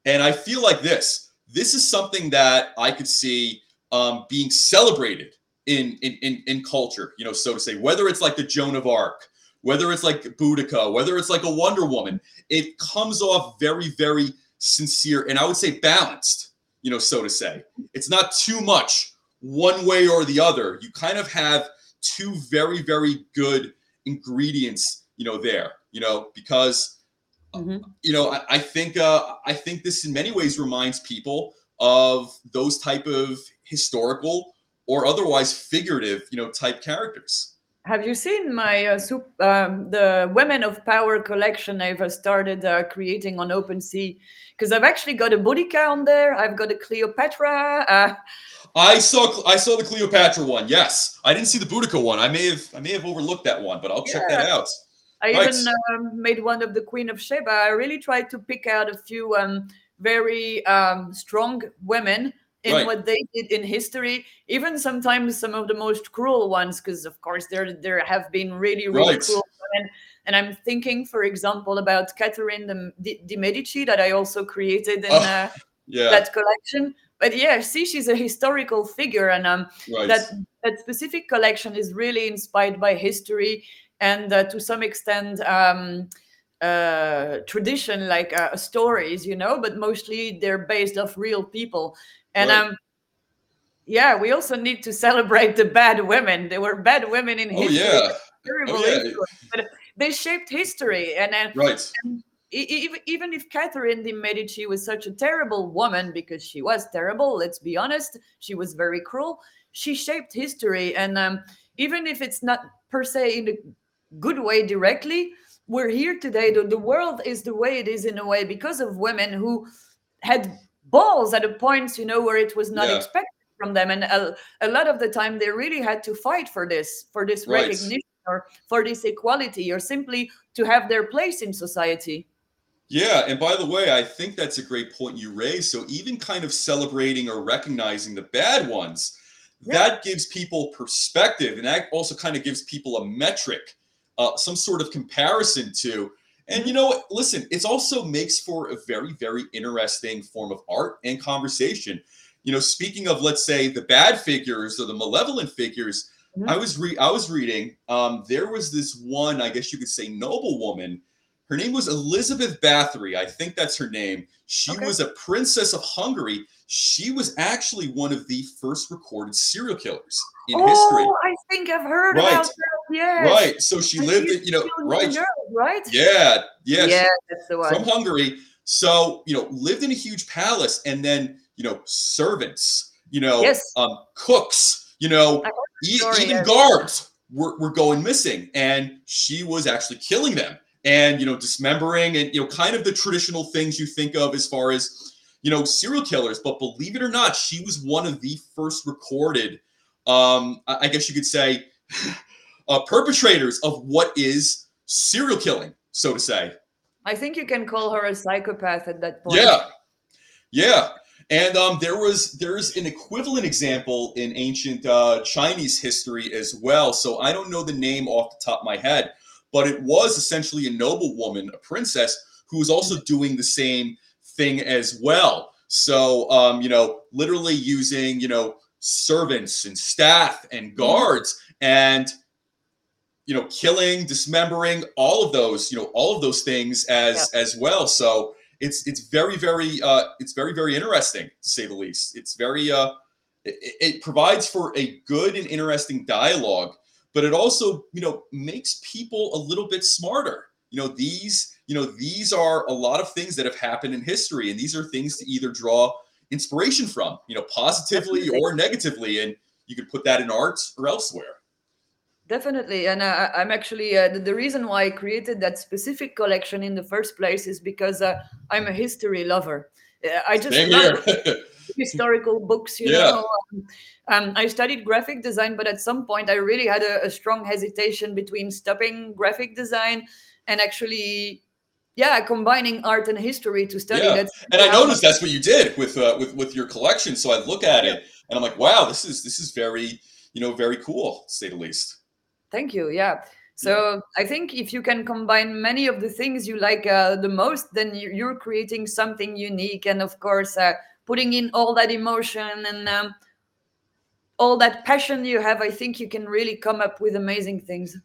A: And I feel like this this is something that I could see um, being celebrated in, in in in culture, you know, so to say. Whether it's like the Joan of Arc, whether it's like Boudica, whether it's like a Wonder Woman, it comes off very very sincere and I would say balanced, you know, so to say. It's not too much one way or the other. You kind of have two very, very good ingredients, you know, there, you know, because mm-hmm. you know, I, I think uh, I think this in many ways reminds people of those type of historical or otherwise figurative, you know, type characters.
B: Have you seen my uh, soup, um, the Women of Power collection I've started uh, creating on OpenSea? Because I've actually got a Boudica on there. I've got a Cleopatra. Uh,
A: I saw I saw the Cleopatra one. Yes, I didn't see the Boudica one. I may have I may have overlooked that one, but I'll yeah. check that out.
B: I right. even um, made one of the Queen of Sheba. I really tried to pick out a few um, very um, strong women in right. what they did in history even sometimes some of the most cruel ones because of course there there have been really really right. cruel women and i'm thinking for example about catherine de, de medici that i also created in uh, (laughs) yeah. that collection but yeah see she's a historical figure and um, right. that that specific collection is really inspired by history and uh, to some extent um, uh, tradition like uh, stories you know but mostly they're based off real people and right. um, yeah, we also need to celebrate the bad women. There were bad women in history.
A: oh,
B: history.
A: Yeah. Terrible oh, yeah.
B: but they shaped history. And, uh,
A: right.
B: And even, even if Catherine de' Medici was such a terrible woman, because she was terrible, let's be honest, she was very cruel, she shaped history. And um, even if it's not per se in a good way directly, we're here today. The, the world is the way it is in a way because of women who had balls at a point you know where it was not yeah. expected from them and a, a, lot of the time they really had to fight for this for this right. recognition or for this equality or simply to have their place in society
A: yeah and by the way i think that's a great point you raised so even kind of celebrating or recognizing the bad ones yeah. that gives people perspective and that also kind of gives people a metric uh, some sort of comparison to and you know what? Listen, it also makes for a very, very interesting form of art and conversation. You know, speaking of, let's say, the bad figures or the malevolent figures, mm-hmm. I was re- I was reading. Um, there was this one, I guess you could say, noble woman. Her name was Elizabeth Bathory. I think that's her name. She okay. was a princess of Hungary. She was actually one of the first recorded serial killers in history.
B: oh,
A: history.
B: I think I've heard right. about that. Yes.
A: Right. So she lived, in, you know, right.
B: Right.
A: Yeah. Yeah.
B: Yeah, that's the one.
A: From Hungary. So, you know, lived in a huge palace and then, you know, servants, you know,
B: yes.
A: um, cooks, you know, e- even yes. guards were, were going missing. And she was actually killing them and, you know, dismembering and, you know, kind of the traditional things you think of as far as, you know, serial killers. But believe it or not, she was one of the first recorded, um, I guess you could say, (sighs) uh, perpetrators of what is serial killing, so to say.
B: I think you can call her a psychopath at that point.
A: Yeah, yeah. And um, there was there's an equivalent example in ancient uh, Chinese history as well. So I don't know the name off the top of my head, but it was essentially a noble woman, a princess, who was also doing the same thing as well. So um, you know, literally using you know servants and staff and guards, and you know, killing, dismembering, all of those, you know, all of those things as yeah. as well. So it's it's very very uh, it's very very interesting to say the least. It's very uh, it, it provides for a good and interesting dialogue, but it also you know makes people a little bit smarter. You know these you know these are a lot of things that have happened in history, and these are things to either draw inspiration from, you know, positively or negatively, and you could put that in art or elsewhere.
B: Definitely, and uh, I'm actually uh, the, the, reason why I created that specific collection in the first place is because uh, I'm a history lover. Uh, I just love (laughs) historical books. You yeah. know, um, um, I studied graphic design, but at some point I really had a, a strong hesitation between stopping graphic design and actually yeah combining art and history to study yeah.
A: that and i noticed that's what you did with uh, with with your collection so i look at it and i'm like wow this is this is very you know very cool to say the least
B: Thank you. Yeah. So I think if you can combine many of the things you like uh, the most, then you're creating something unique. And of course, uh, putting in all that emotion and um, all that passion you have, I think you can really come up with amazing things.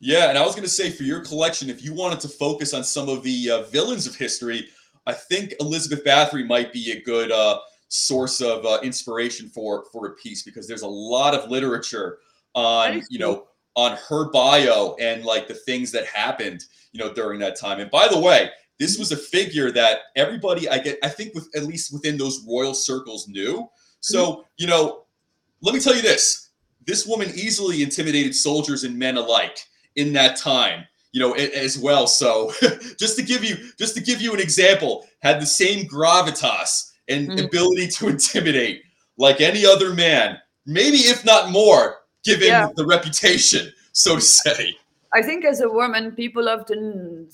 A: Yeah, and I was going to say for your collection, if you wanted to focus on some of the uh, villains of history, I think Elizabeth Bathory might be a good, uh, source of uh, inspiration for for a piece because there's a lot of literature on you know on her bio and like the things that happened you know during that time and by the way this was a figure that everybody i get i think with at least within those royal circles knew so mm-hmm. you know let me tell you this this woman easily intimidated soldiers and men alike in that time you know as well so (laughs) just to give you just to give you an example had the same gravitas and mm-hmm. ability to (laughs) intimidate like any other man, maybe if not more, given yeah. the reputation, so to say.
B: I think as a woman, people often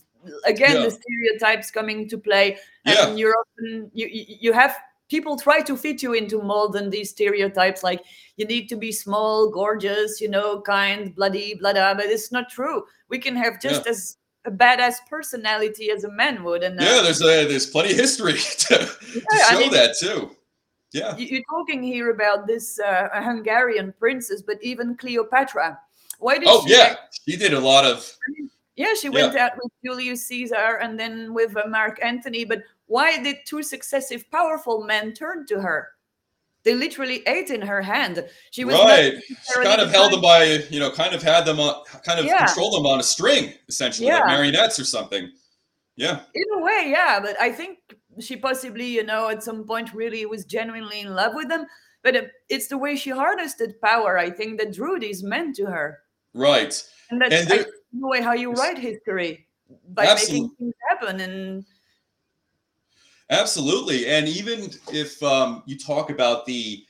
B: again yeah. the stereotypes coming to play and yeah. you're often you you have people try to fit you into mold and these stereotypes like you need to be small gorgeous you know kind bloody blah blah but it's not true we can have just yeah. as a badass personality as a man would. And
A: uh, yeah, there's a, there's plenty of history (laughs) to, yeah, to show I mean, that too. Yeah,
B: you're talking here about this uh, Hungarian princess, but even Cleopatra. Why did?
A: Oh she yeah, she did a lot of.
B: I mean, yeah, she went yeah. out with Julius Caesar and then with uh, Mark Antony. But why did two successive powerful men turn to her? They literally ate in her hand. She was
A: right. She kind of held them by, you know, kind of had them on, kind of yeah. controlled them on a string, essentially, yeah. like marionettes or something. Yeah.
B: In a way, yeah. But I think she possibly, you know, at some point really was genuinely in love with them. But it's the way she harnessed that power, I think, that drew these men to her.
A: Right.
B: And that's and there, the way how you write history by absolutely. making things happen and
A: Absolutely. And even if um, you talk about the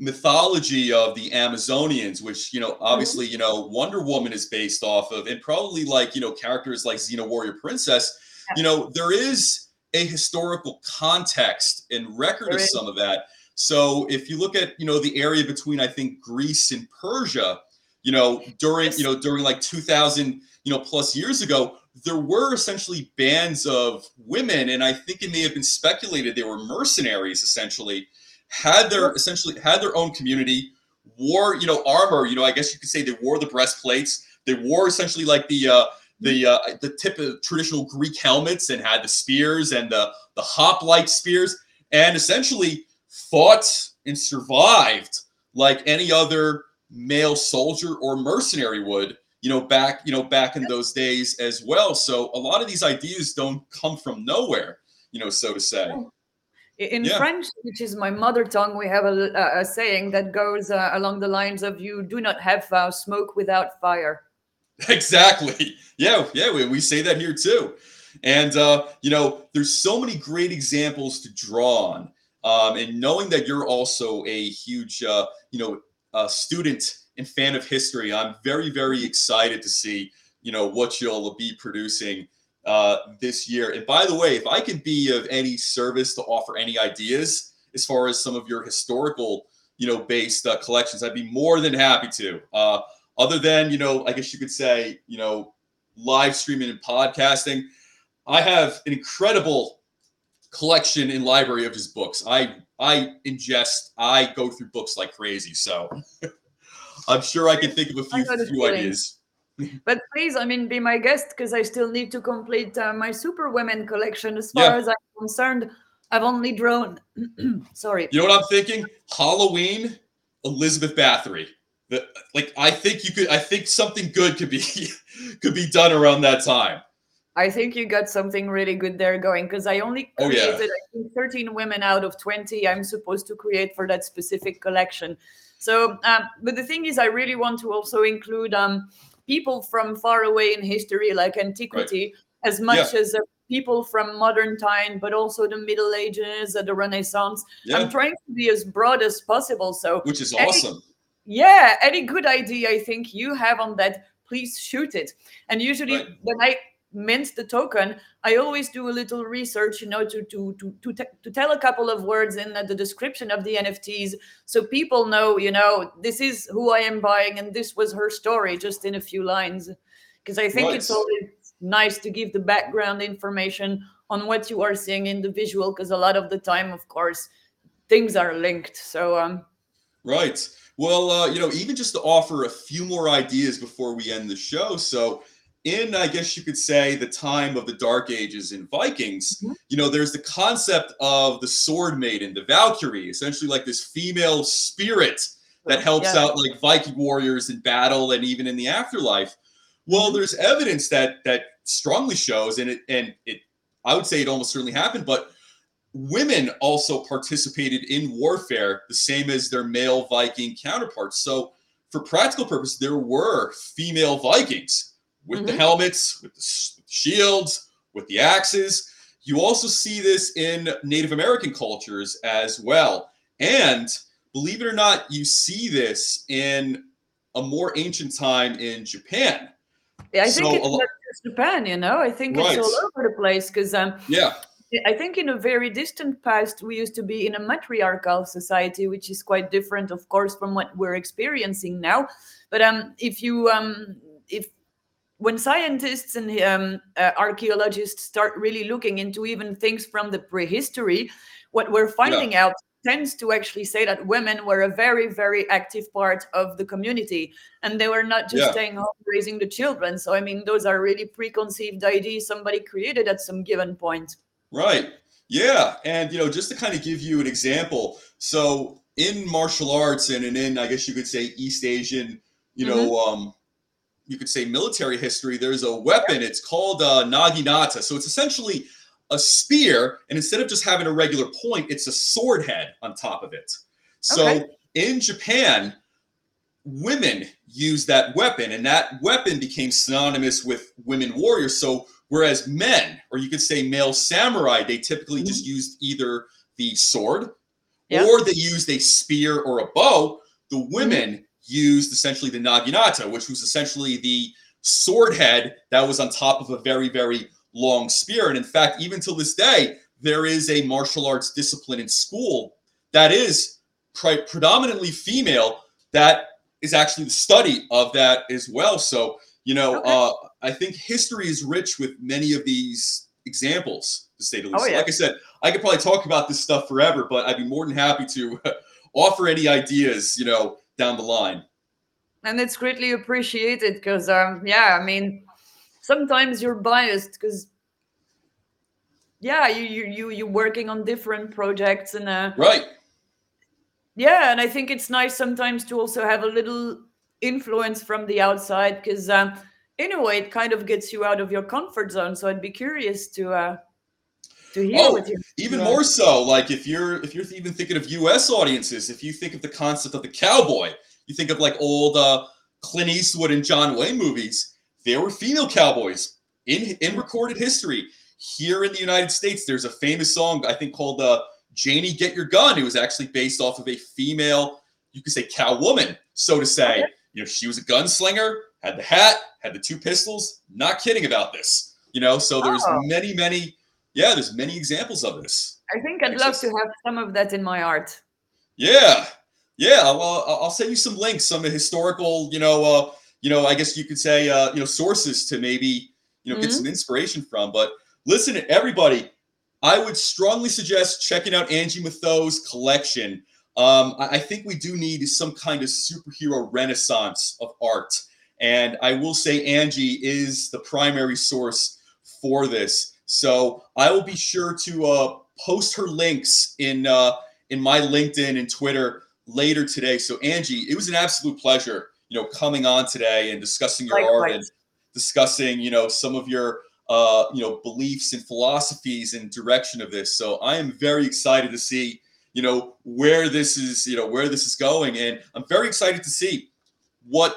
A: mythology of the Amazonians, which, you know, obviously, mm-hmm. you know, Wonder Woman is based off of, and probably like, you know, characters like Xena Warrior Princess, you know, there is a historical context and record of some of that. So if you look at, you know, the area between, I think, Greece and Persia, you know, during, you know, during like 2000, you know, plus years ago, there were essentially bands of women, and I think it may have been speculated they were mercenaries essentially, had their essentially had their own community, wore, you know, armor, you know, I guess you could say they wore the breastplates, they wore essentially like the uh the uh, the tip of traditional Greek helmets and had the spears and the the hoplite spears and essentially fought and survived like any other male soldier or mercenary would you know back you know back in those days as well. So a lot of these ideas don't come from nowhere you know so to say.
B: In yeah. french which is my mother tongue we have a, a saying that goes uh, along the lines of you do not have uh, smoke without fire (laughs)
A: exactly yeah yeah we, we say that here too and uh, you know there's so many great examples to draw on um, and knowing that you're also a huge uh, you know uh, student and fan of history, I'm very, very excited to see, you know, what you'll be producing uh, this year. And by the way, if I can be of any service to offer any ideas as far as some of your historical, you know, based uh, collections, I'd be more than happy to. Uh, other than, you know, I guess you could say, you know, live streaming and podcasting, I have an incredible collection and library of his books. I I ingest, I go through books like crazy. So (laughs) I'm sure I can think of a few, few ideas. (laughs)
B: but please, I mean, be my guest because I still need to complete uh, my Super Women collection. As far yeah. as I'm concerned, I've only drawn. (clears throat) sorry.
A: You know what I'm thinking? Halloween, Elizabeth Bathory. The, like I think you could. I think something good could be (laughs) could be done around that time.
B: I think you got something really good there going because I only created oh, yeah. I think 13 women out of 20 I'm supposed to create for that specific collection. So, um, but the thing is, I really want to also include um, people from far away in history, like antiquity, right. as much yeah. as uh, people from modern time, but also the Middle Ages, uh, the Renaissance. Yeah. I'm trying to be as broad as possible. So,
A: which is any, awesome.
B: Yeah, any good idea I think you have on that, please shoot it. And usually, right. when I mint the token, I always do a little research, you know, to to to to, te- to tell a couple of words in the description of the NFTs, so people know, you know, this is who I am buying, and this was her story, just in a few lines. Because I think it's always nice to give the background information on what you are seeing in the visual, because a lot of the time, of course, things are linked. So um.
A: Right. Well, uh, you know, even just to offer a few more ideas before we end the show. So in I guess you could say the time of the Dark Ages in Vikings,
B: Mhm.
A: you know, there's the concept of the sword maiden, the Valkyrie, essentially like this female spirit that helps
B: Yeah.
A: out like Viking warriors in battle and even in the afterlife. Well,
B: Mhm.
A: there's evidence that that strongly shows, and it and it I would say it almost certainly happened, but women also participated in warfare the same as their male Viking counterparts. So, for practical purpose, there were female Vikings with the
B: Mhm.
A: helmets, with the shields, with the axes. You also see this in Native American cultures as well. And believe it or not, you see this in a more ancient time in Japan.
B: Yeah, I
A: So
B: think it's
A: lo-
B: not just Japan, you know. I think
A: Right.
B: it's all over the place because um,
A: Yeah,
B: I think in a very distant past, we used to be in a matriarchal society, which is quite different, of course, from what we're experiencing now. But um, if you um, if when scientists and um, uh, archaeologists start really looking into even things from the prehistory, what we're finding out tends to actually say that women were a very, very active part of the community, and they were not just
A: Yeah.
B: staying home raising the children. So, I mean, those are really preconceived ideas somebody created at some given point.
A: Right. Yeah. And, you know, just to kind of give you an example. So, in martial arts and, and in, I guess you could say, East Asian, you know, um, you could say military history, there's a weapon. It's called uh, naginata. So, it's essentially a spear. And instead of just having a regular point, it's a sword head on top of it. So,
B: Okay.
A: in Japan, women use that weapon, and that weapon became synonymous with women warriors. So, whereas men, or you could say male samurai, they typically just used either the sword
B: Yeah.
A: or they used a spear or a bow. The women used essentially the naginata, which was essentially the sword head that was on top of a very, very long spear. And in fact, even till this day, there is a martial arts discipline in school that is pre- predominantly female that is actually the study of that as well. So, you know,
B: Okay.
A: uh, I think history is rich with many of these examples, to say the least.
B: Oh, yeah.
A: Like I said, I could probably talk about this stuff forever, but I'd be more than happy to (laughs) offer any ideas, you know, down the line.
B: and it's greatly appreciated because um yeah i mean sometimes you're biased because yeah you you you you're working on different projects and uh
A: Right.
B: yeah and i think it's nice sometimes to also have a little influence from the outside because um in a way it kind of gets you out of your comfort zone so i'd be curious to uh to hear
A: Oh,
B: what you
A: Even
B: Yeah.
A: more so, like if you're if you're even thinking of U.S. audiences, if you think of the concept of the cowboy, you think of like old uh, Clint Eastwood and John Wayne movies. There were female cowboys in in recorded history. Here in the United States, there's a famous song I think called uh, "Janie Get Your Gun." It was actually based off of a female, you could say, cow woman, so to say.
B: Okay.
A: You know, she was a gunslinger, had the hat, had the two pistols. Not kidding about this. You know, so there's
B: Oh.
A: many, many yeah, there's many examples of this.
B: i think i'd love to have some of that in my art
A: Yeah, yeah. Well, I'll I'll send you some links, some historical, you know, uh, you know, I guess you could say, uh, you know, sources to maybe, you know, get
B: Mhm.
A: some inspiration from. But listen, everybody, I would strongly suggest checking out Angie Mathot's collection. Um, I, I think we do need some kind of superhero renaissance of art, and I will say Angie is the primary source for this. So I will be sure to uh, post her links in uh, in my LinkedIn and Twitter later today. So Angie, it was an absolute pleasure, you know, coming on today and discussing your art and discussing, you know, some of your uh, you know, beliefs and philosophies and direction of this. So I am very excited to see, you know, where this is, you know, where this is going and I'm very excited to see what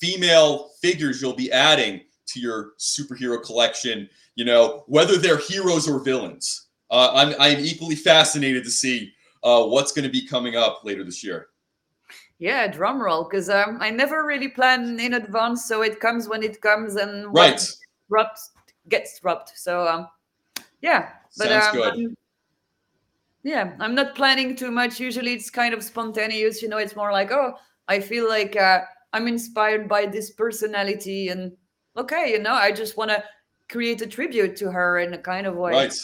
A: female figures you'll be adding to your superhero collection, you know, whether they're heroes or villains. Uh, I'm, I'm equally fascinated to see uh, what's going to be coming up later this year.
B: Yeah, drum roll, because um, I never really plan in advance, so it comes when it comes, and
A: Right.
B: drops gets dropped. So um, yeah, but
A: Sounds
B: um,
A: good.
B: I'm- yeah, I'm not planning too much. Usually, it's kind of spontaneous. You know, it's more like, oh, I feel like uh, I'm inspired by this personality, and okay, you know, I just want to create a tribute to her in a kind of way.
A: Right.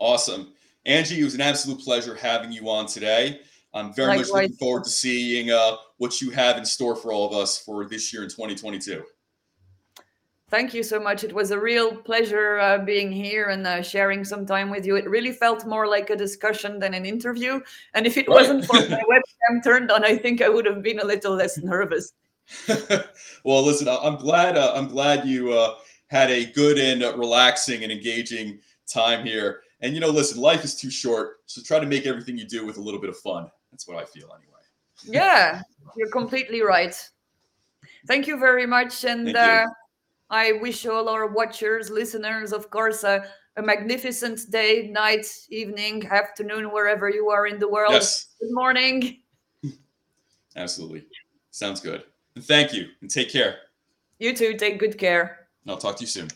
A: Awesome. Angie, it was an absolute pleasure having you on today. I'm very much looking forward to seeing uh, what you have in store for all of us for this year in 2022.
B: Thank you so much. It was a real pleasure uh, being here and uh, sharing some time with you. It really felt more like a discussion than an interview. And if it right. wasn't for my (laughs) webcam turned on, I think I would have been a little less nervous. (laughs)
A: well, listen, I'm glad. Uh, I'm glad you uh, had a good and relaxing and engaging time here. And you know, listen, life is too short, so try to make everything you do with a little bit of fun. That's what I feel, anyway.
B: Yeah, you're completely right. Thank you very much, and uh, I wish all our watchers, listeners, of course, a, a, magnificent day, night, evening, afternoon, wherever you are in the world.
A: Yes.
B: Good morning. (laughs)
A: Absolutely. Sounds good. And thank you and take care.
B: You too. Take good care.
A: And I'll talk to you soon.